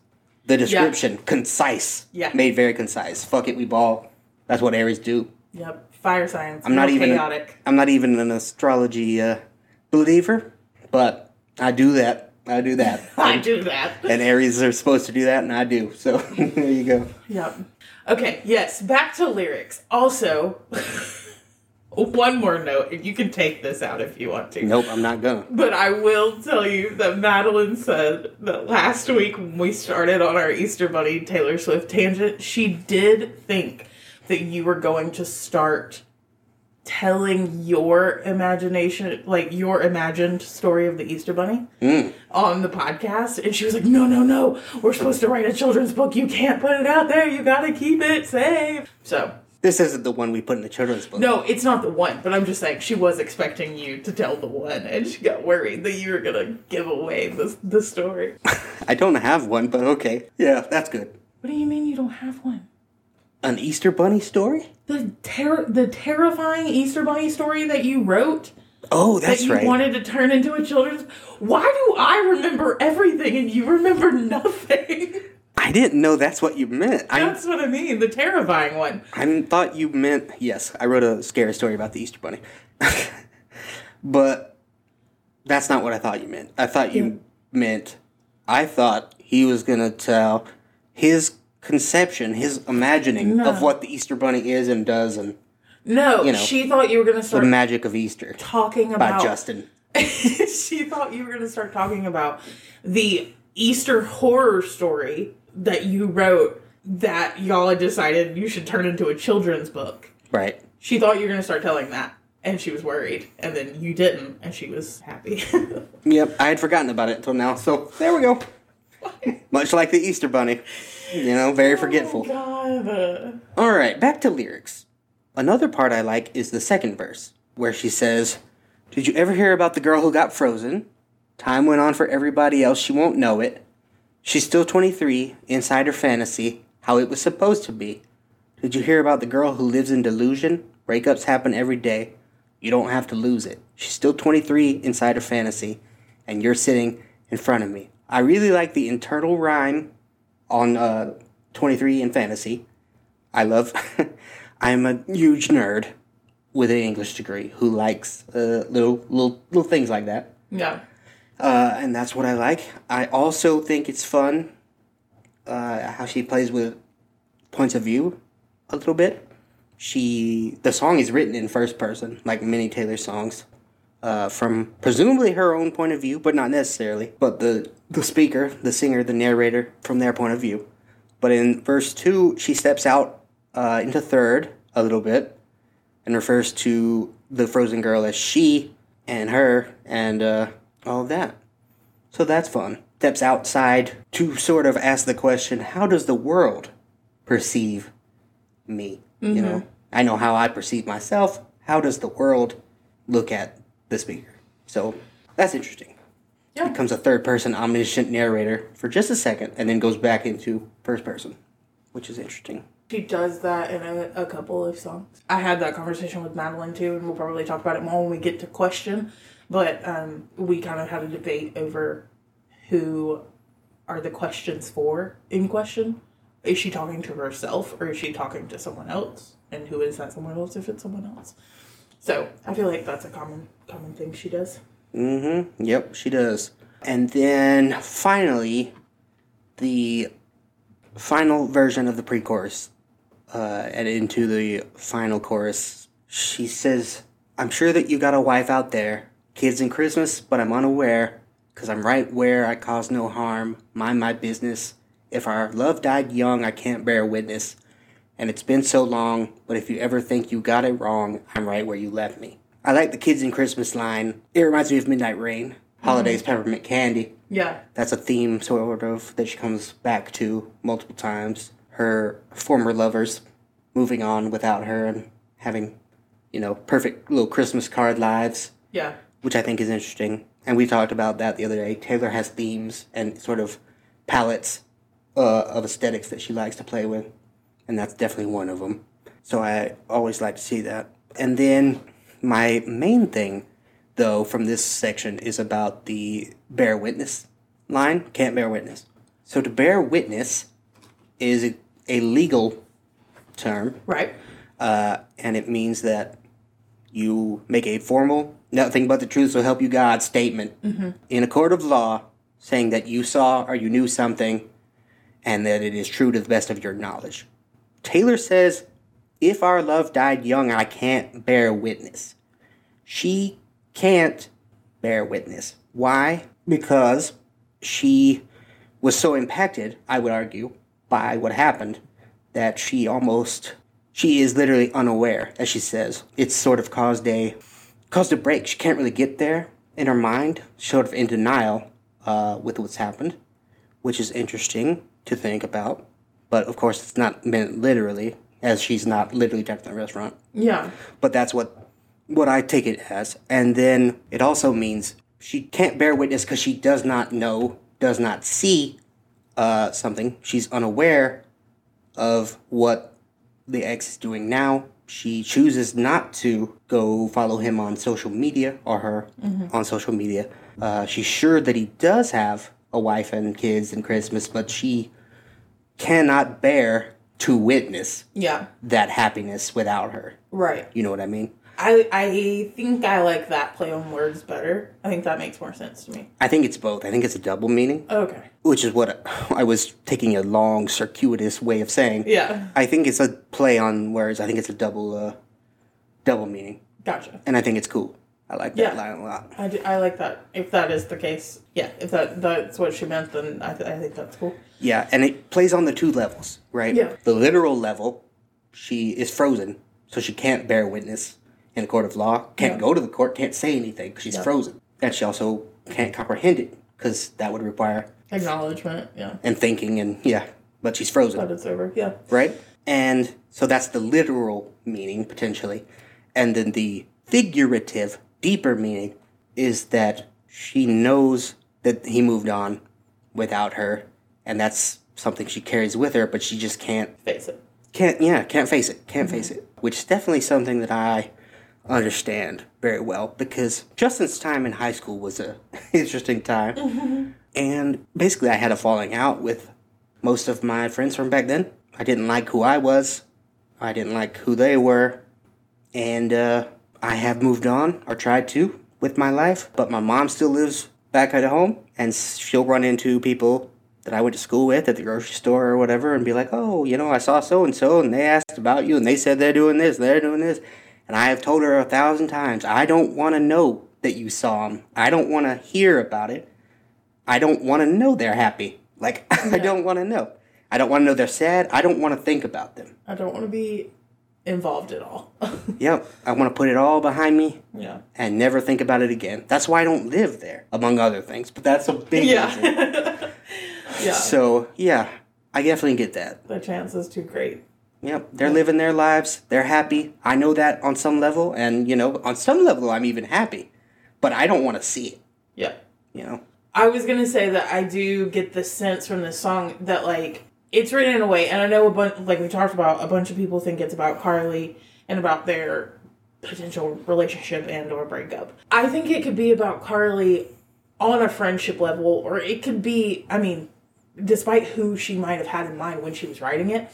the description. Concise. Yeah. Made very concise. Fuck it, we ball. That's what Aries do. yep, fire signs. I'm not even chaotic. I'm not even an astrology uh, believer, but I do that. I do that. I do that. and Aries are supposed to do that, and I do. So there you go. Yep. Okay, yes, back to lyrics. Also, one more note, and you can take this out if you want to. Nope, I'm not gonna. But I will tell you that Madeline said that last week when we started on our Easter Bunny Taylor Swift tangent, she did think that you were going to start telling your imagination, like your imagined story of the Easter Bunny mm. on the podcast. And she was like, no, no, no, we're supposed to write a children's book. You can't put it out there. You gotta keep it safe. So, This isn't the one we put in the children's book. no, it's not the one, but I'm just saying she was expecting you to tell the one, and she got worried that you were gonna give away the the story. I don't have one, but okay. Yeah, that's good. what do you mean you don't have one? An Easter bunny story? The ter- the terrifying Easter Bunny story that you wrote Oh, that that's you right. wanted to turn into a children's. Why do I remember everything and you remember nothing? I didn't know that's what you meant. I That's what I mean. The terrifying one. I thought you meant yes. I wrote a scary story about the Easter bunny, but that's not what I thought you meant. I thought you meant. I thought he was gonna tell his conception, his imagining No. of what the Easter bunny is and does, and No, You know, she thought you were gonna start. the magic of Easter talking by about Justin. she thought you were going to start talking about the Easter horror story that you wrote that y'all had decided you should turn into a children's book. Right. She thought you were going to start telling that, and she was worried, and then you didn't, and she was happy. Yep. I had forgotten about it until now. So there we go. Much like the Easter bunny. You know, very forgetful. Oh, God. All right, back to lyrics. Another part I like is the second verse, where she says, Did you ever hear about the girl who got frozen? Time went on for everybody else, she won't know it. She's still 23, inside her fantasy, how it was supposed to be. Did you hear about the girl who lives in delusion? Breakups happen every day. You don't have to lose it. She's still 23, inside her fantasy, and you're sitting in front of me. I really like the internal rhyme on uh, 23 in fantasy. I love. I'm a huge nerd with an English degree who likes uh, little little little things like that, Yeah. Uh, and that's what I like. I also think it's fun uh, how she plays with points of view a little bit. She the song is written in first person, like many Taylor songs, uh, from presumably her own point of view, but not necessarily. But the the speaker, the singer, the narrator from their point of view. But in verse two, she steps out uh, into third a little bit and refers to the frozen girl as she and her and uh, all of that. So that's fun. Steps outside to sort of ask the question how does the world perceive me? You mm-hmm. know, I know how I perceive myself. How does the world look at the speaker? So that's interesting. Yeah. Becomes a third person omniscient narrator for just a second and then goes back into first person, which is interesting. She does that in a, a couple of songs. I had that conversation with Madeline too, and we'll probably talk about it more when we get to question. But um, we kind of had a debate over who are the questions for in question. Is she talking to herself or is she talking to someone else? And who is that someone else if it's someone else? So I feel like that's a common common thing she does. Mm-hmm. Yep, she does. And then finally, the final version of the pre-chorus, uh, and into the final chorus, she says, "I'm sure that you got a wife out there, kids and Christmas, but I'm unaware, cause I'm right where I cause no harm, mind my business. If our love died young, I can't bear witness." And it's been so long, but if you ever think you got it wrong, I'm right where you left me. I like the kids in Christmas line. It reminds me of Midnight Rain, Holidays mm-hmm. Peppermint Candy. Yeah. That's a theme, sort of, that she comes back to multiple times. Her former lovers moving on without her and having, you know, perfect little Christmas card lives, Yeah. Which I think is interesting. And we talked about that the other day. Taylor has themes and sort of palettes uh, of aesthetics that she likes to play with, and that's definitely one of them. So I always like to see that. And then my main thing, though, from this section is about the bear witness line. Can't bear witness. So to bear witness is a, a legal term, Right. uh, and it means that you make a formal, nothing but the truth so help you God statement mm-hmm. in a court of law saying that you saw or you knew something and that it is true to the best of your knowledge. Taylor says, If our love died young, I can't bear witness. She can't bear witness. Why? Because she was so impacted, I would argue, by what happened that she almost she is literally unaware, as she says. It's sort of caused a caused a break. She can't really get there in her mind, sort of in denial uh, with what's happened, which is interesting to think about. But of course, it's not meant literally, as she's not literally trapped in the restaurant. Yeah. But that's what what I take it as. And then it also means she can't bear witness because she does not know, does not see uh, something. She's unaware of what the ex is doing now. She chooses not to go follow him on social media or her on social media. Uh, she's sure that he does have a wife and kids and Christmas, but she cannot bear to witness Yeah. that happiness without her. Right. You know what I mean? I I think I like that play on words better. I think that makes more sense to me. I think it's both. I think it's a double meaning, Okay. which is what I was taking a long, circuitous way of saying. Yeah. I think it's a play on words. I think it's a double, uh, double meaning, Gotcha. and I think it's cool. I like that Yeah. line a lot. I, do, I like that. If that is the case, yeah. If that that's what she meant, then I, th- I think that's cool. Yeah, and it plays on the two levels, right? Yeah. The literal level, she is frozen, so she can't bear witness in a court of law. Can't Yeah. go to the court. Can't say anything because she's Yeah. frozen. And she also can't comprehend it because that would require Acknowledgement. Yeah. and thinking and yeah. But she's frozen. But it's over. Yeah. right? And so that's the literal meaning potentially. And then the figurative, deeper meaning is that she knows that he moved on without her, and that's something she carries with her, but she just can't Face it. can't yeah, can't face it. Can't mm-hmm. face it. Which is definitely something that I understand very well because Justin's time in high school was a interesting time. And basically I had a falling out with most of my friends from back then. I didn't like who I was. I didn't like who they were. And uh, I have moved on, or tried to, with my life. But my mom still lives back at home, and she'll run into people that I went to school with at the grocery store or whatever and be like, oh, you know, I saw so and so, and they asked about you, and they said they're doing this, they're doing this. And I have told her a thousand times, I don't want to know that you saw them. I don't want to hear about it. I don't want to know they're happy. Like, I don't want to know. I don't want to know they're sad. I don't want to think about them. I don't want to be involved at all. Yep. I want to put it all behind me yeah. and never think about it again. That's why I don't live there, among other things. But that's a big. Yeah. yeah. So, yeah, I definitely get that. the chance is too great. Yep. They're living their lives. They're happy. I know that on some level. And, you know, on some level, I'm even happy. But I don't want to see it, Yeah. you know? I was gonna say that I do get the sense from this song that like it's written in a way, and I know a bunch like we talked about, a bunch of people think it's about Karlie and about their potential relationship and or breakup. I think it could be about Karlie on a friendship level, or it could be, I mean, despite who she might have had in mind when she was writing it,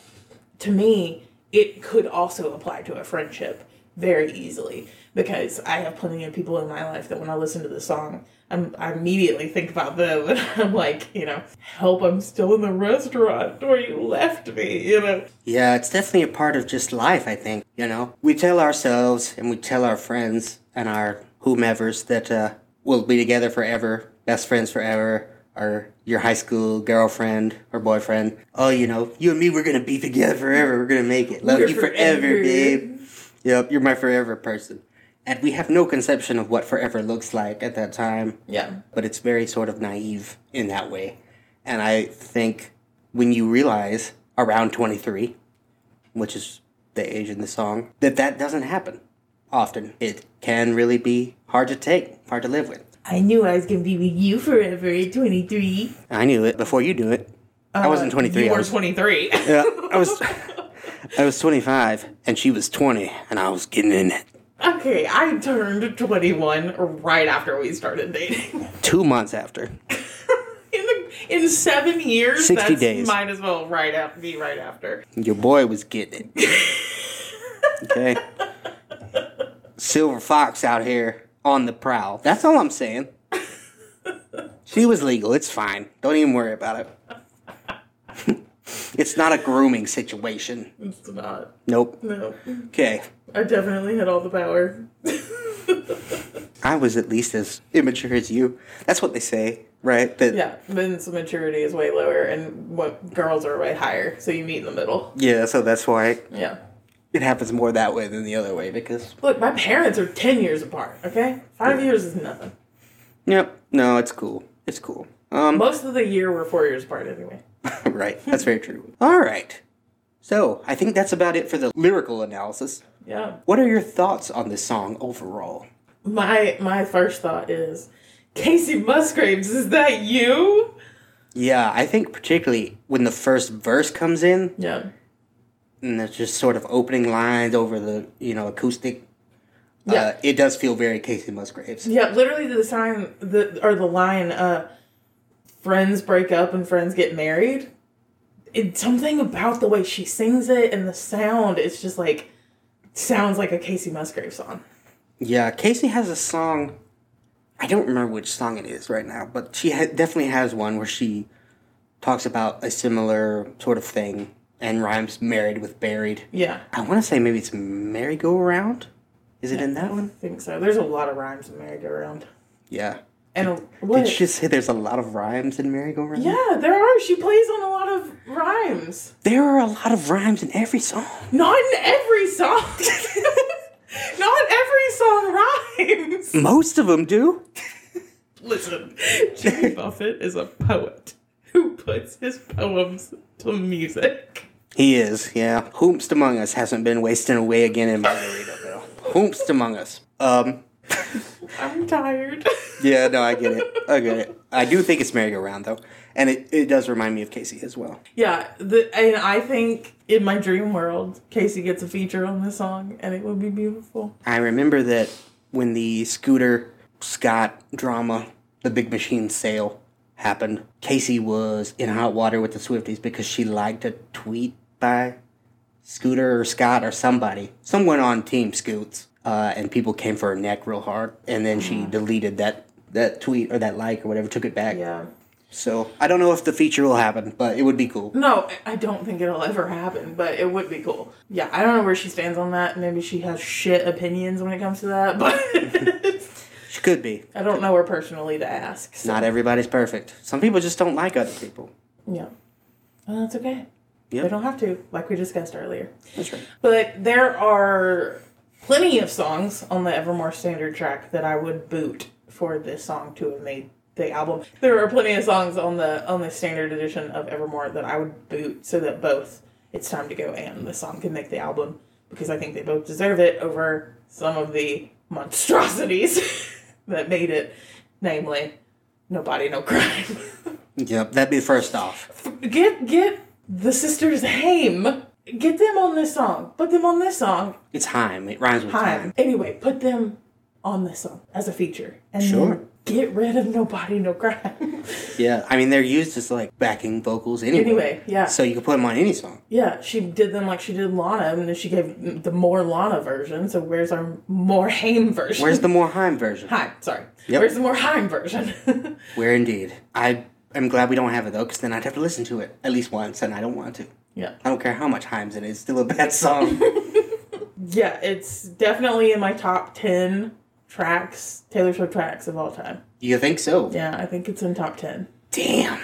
to me, it could also apply to a friendship very easily because I have plenty of people in my life that when I listen to the song, I'm, I immediately think about them and I'm like, you know, help, I'm still in the restaurant where you left me, you know. Yeah, it's definitely a part of just life, I think. You know, we tell ourselves and we tell our friends and our whomevers that uh, we'll be together forever, best friends forever, or your high school girlfriend or boyfriend. Oh, you know, you and me, we're gonna be together forever. We're gonna make it. Love We're you forever, forever. babe. Yep, you're my forever person. And we have no conception of what forever looks like at that time Yeah. but it's very sort of naive in that way. And I think when you realize around 23, which is the age in the song, that that doesn't happen often. It can really be hard to take, hard to live with. I knew I was going to be with you forever at 23. I knew it before you knew it. I wasn't 23. Uh, You I were was, 23. yeah, I was I was 25 and she was 20 and I was getting in it. okay, I turned 21 right after we started dating. 2 months after. in, the, in seven years, 60 that's days. might as well right up, be right after. Your boy was getting it. Okay. Silver Fox out here on the prowl. That's all I'm saying. She was legal. It's fine. Don't even worry about it. it's not a grooming situation. It's not. Nope. No. Okay. I definitely had all the power. I was at least as immature as you. That's what they say, right? That yeah, men's maturity is way lower and what girls are way higher, so you meet in the middle. Yeah, so that's why Yeah. It happens more that way than the other way because Look, my parents are 10 years apart, okay? Five years is nothing. Yep. No, it's cool. It's cool. Um Most of the year we're four years apart anyway. right. That's very true. All right. So, I think that's about it for the lyrical analysis. Yeah. What are your thoughts on this song overall? My my first thought is, Kacey Musgraves, is that you? Yeah, I think particularly when the first verse comes in Yeah. And there's just sort of opening lines over the, you know, acoustic. Yeah. Uh, it does feel very Kacey Musgraves. Yeah, literally the sign the or the line, uh friends break up and friends get married. It's something about the way she sings it and the sound, it's just like sounds like a Kacey Musgraves song. Yeah, Kacey has a song. I don't remember which song it is right now, but she ha- definitely has one where she talks about a similar sort of thing and rhymes married with buried. Yeah. I want to say maybe it's merry-go-round. Is it in that one? I think so. There's a lot of rhymes in Merry Go Round. Yeah. And a, what? Did she just say there's a lot of rhymes in merry-go-round? yeah, there are. She plays on a lot of rhymes. There are a lot of rhymes in every song. Not in every song. Not every song rhymes. Most of them do. Listen, Jimmy Buffett is a poet who puts his poems to music. He is, yeah. Whomst among us hasn't been wasting away again in Margaritaville. Whomst among us. Um, I'm tired. yeah, no, I get it. I get it. I do think it's merry-go-round, though. And it, it does remind me of Kacey as well. yeah, the, and I think in my dream world, Kacey gets a feature on this song, and it would be beautiful. I remember that when the Scooter Scott drama, the Big Machine sale, happened, Kacey was in hot water with the Swifties because she liked a tweet by Scooter or Scott or somebody, someone on Team Scoots, uh, and people came for her neck real hard, and then she deleted that that tweet or that like or whatever, took it back. Yeah. So I don't know if the feature will happen, but it would be cool. No, I don't think it'll ever happen, but it would be cool. Yeah, I don't know where she stands on that. Maybe she has shit opinions when it comes to that, but She could be. I don't know her personally to ask. so- Not everybody's perfect. Some people just don't like other people. Yeah. Well, that's okay. Yep. They don't have to, like we discussed earlier. That's right. But there are plenty of songs on the Evermore standard track that I would boot for this song to have made the album. There are plenty of songs on the on the standard edition of Evermore that I would boot so that both It's Time to Go and the song can make the album because I think they both deserve it over some of the monstrosities that made it, namely Nobody No Crime. Yep, that'd be first off. get get the sisters Haim. Get them on this song. Put them on this song. It's Heim. It rhymes with Haim. Anyway, put them on this song as a feature. And Sure. get rid of nobody, no crime. Yeah, I mean they're used as like backing vocals anyway. anyway, yeah. So you can put them on any song. Yeah, she did them like she did Lana, and then she gave the more Lana version. So where's our more Haim version? Where's the more Haim version? Haim? Sorry. Yep. Where's the more Haim version? Where indeed. I am glad we don't have it though, because then I'd have to listen to it at least once, and I don't want to. yeah. I don't care how much Haim's in it; it's still a bad song. Yeah, it's definitely in my top 10 tracks, Taylor Swift tracks of all time. you think so? Yeah, I think it's in top 10. Damn,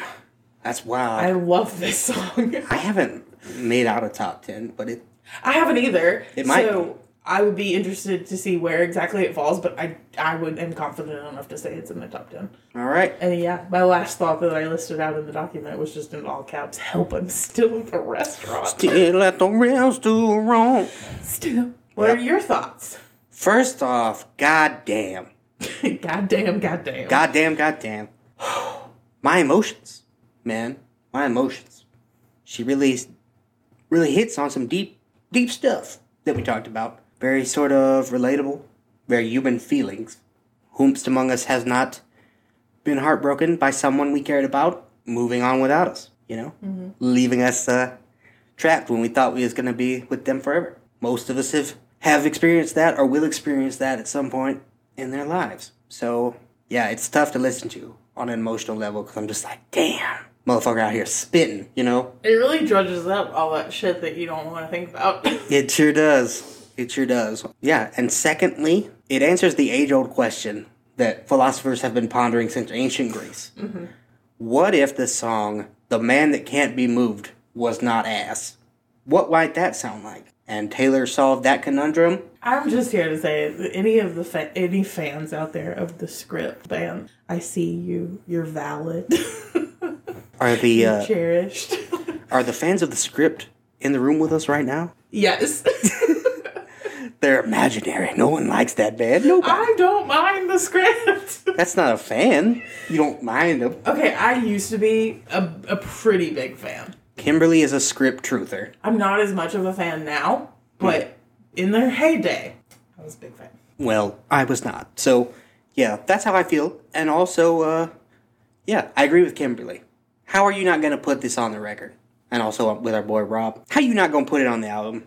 that's wild. I I, love this song. I haven't made out a top ten, but it I haven't either. It might So I would be interested to see where exactly it falls, but I I would am confident enough to say it's in the top 10. all right. And yeah, my last thought that I listed out in the document was just in all caps help, I'm still at the restaurant. Still at the restaurant. Still. What Yep. are your thoughts? First off, goddamn, goddamn, goddamn. goddamn, goddamn. My emotions, man, my emotions. She really, really hits on some deep, deep stuff that we talked about. Very sort of relatable, very human feelings. Whomst among us has not been heartbroken by someone we cared about, moving on without us, you know? Leaving us uh, trapped when we thought we was going to be with them forever. Most of us have, have experienced that or will experience that at some point in their lives. So, yeah, it's tough to listen to on an emotional level because I'm just like, damn, motherfucker out here spitting, you know? It really dredges up all that shit that you don't want to think about. It sure does. It sure does. Yeah, and secondly, it answers the age old question that philosophers have been pondering since ancient Greece. What if the song, The Man That Can't Be Moved, was not ass? What might that sound like? And Taylor solved that conundrum. I'm just here to say, any of the fa- any fans out there of the script band, I see you. You're valid. Are the uh, cherished. are the fans of the script in the room with us right now? yes. They're imaginary. No one likes that band. Nobody. I don't mind the script. That's not a fan. You don't mind them. okay, I used to be a, a pretty big fan. Kimberly is a script truther. I'm not as much of a fan now, but in their heyday, I was a big fan. Well, I was not. So, yeah, that's how I feel. And also, uh, yeah, I agree with Kimberly. How are you not going to put this on the record? And also with our boy Rob. How you not going to put it on the album?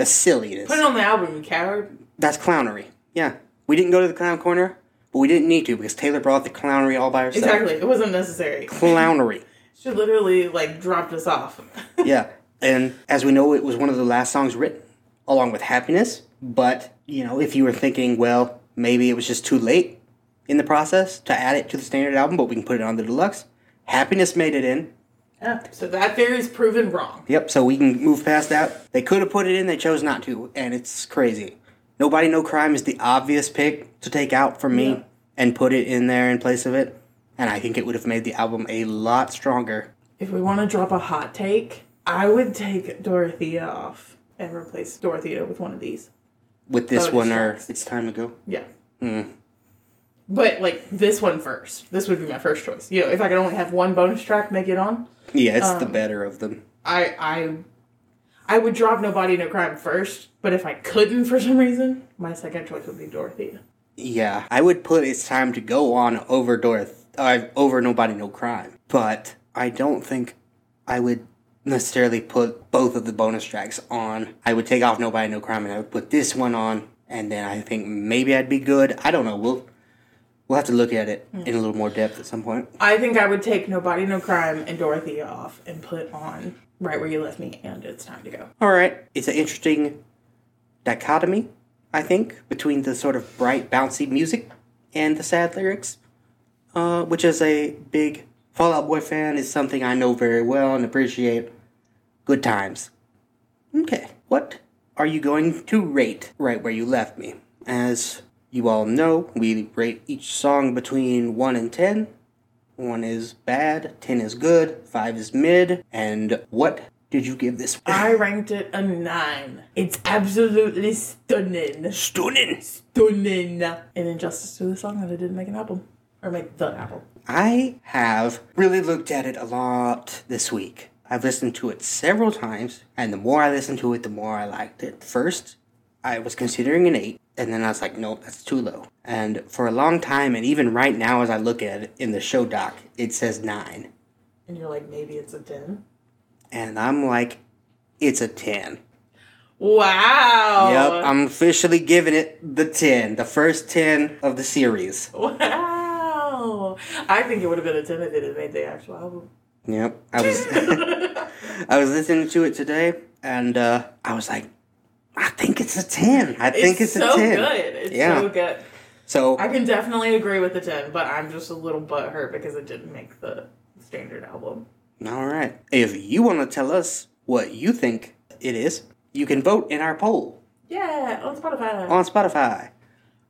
That's silliness. Put it on the album, you coward. That's clownery. Yeah. We didn't go to the clown corner, but we didn't need to because Taylor brought the clownery all by herself. Exactly. It wasn't necessary. Clownery. She literally like dropped us off. yeah. And as we know, it was one of the last songs written, along with Happiness. But, you know, if you were thinking, well, maybe it was just too late in the process to add it to the standard album, but we can put it on the deluxe, Happiness made it in. So that theory's proven wrong. Yep, so we can move past that. They could have put it in, they chose not to, and it's crazy. Nobody No Crime is the obvious pick to take out for me Yeah. and put it in there in place of it. And I think it would have made the album a lot stronger. If we want to drop a hot take, I would take Dorothea off and replace Dorothea with one of these. With this Bonus one, or it's time to go. Yeah. Hmm. But like this one first. This would be my first choice. You know, if I could only have one bonus track, make it on. Yeah, it's the Um, better of them. I I I would drop Nobody No Crime first, but if I couldn't for some reason, my second choice would be Dorothea. Yeah, I would put "It's Time to Go" on over Dorothy, uh, over "Nobody No Crime," but I don't think I would necessarily put both of the bonus tracks on. I would take off "Nobody No Crime" and I would put this one on, and then I think maybe I'd be good. I don't know. We'll we'll have to look at it in a little more depth at some point. I think I would take Nobody No Crime and Dorothea off and put on Right Where You Left Me and It's Time to Go. All right, it's an interesting dichotomy, I think, between the sort of bright, bouncy music and the sad lyrics, uh, which, as a big Fall Out Boy fan, is something I know very well and appreciate. Good times. Okay, what are you going to rate right where you left me? As you all know, we rate each song between 1 and 10. 1 is bad, 10 is good, 5 is mid, and what did you give this one? I ranked it a nine. It's absolutely stunning. Stunning. Stunning. And injustice to the song that I didn't make an album. Or make the album. I have really looked at it a lot this week. I've listened to it several times, and the more I listened to it, the more I liked it. First, I was considering an 8, and then I was like, nope, that's too low. And for a long time, and even right now as I look at it in the show doc, it says 9. And you're like, maybe it's a 10? And I'm like, it's a 10. Wow. Yep, I'm officially giving it the 10, the first 10 of the series. Wow. I think it would have been a 10 if it had made the actual album. Yep, I was I was listening to it today, and uh, I was like, I think it's a 10. I think it's, so a 10. good. It's Yeah. so good. So, I can definitely agree with the 10, but I'm just a little butthurt because it didn't make the standard album. all right. If you want to tell us what you think it is, you can vote in our poll Yeah, on Spotify. on Spotify.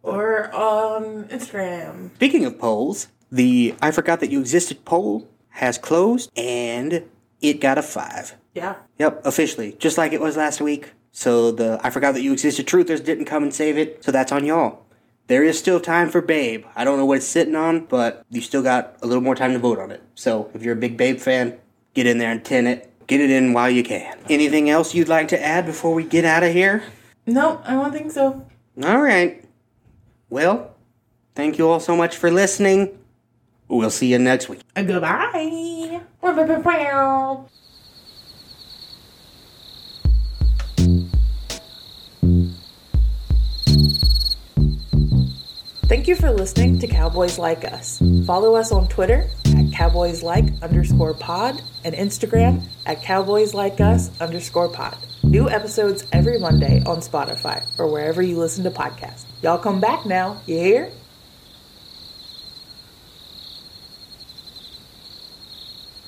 or on Instagram. Speaking of polls, the I Forgot That You Existed poll has closed, and it got a 5. Yeah. Yep, officially, just like it was last week. So the I Forgot That You Existed truthers didn't come and save it, so that's on y'all. There is still time for Babe. I don't know what it's sitting on, but you still got a little more time to vote on it. So if you're a big Babe fan, get in there and tin it. Get it in while you can. Anything else you'd like to add before we get out of here? No, I don't think so. All right. Well, thank you all so much for listening. We'll see you next week. Goodbye. Thank you for listening to Cowboys Like Us. Follow us on Twitter at Cowboys underscore pod and Instagram at Cowboys underscore pod. New episodes every Monday on Spotify or wherever you listen to podcasts. Y'all come back now, you hear?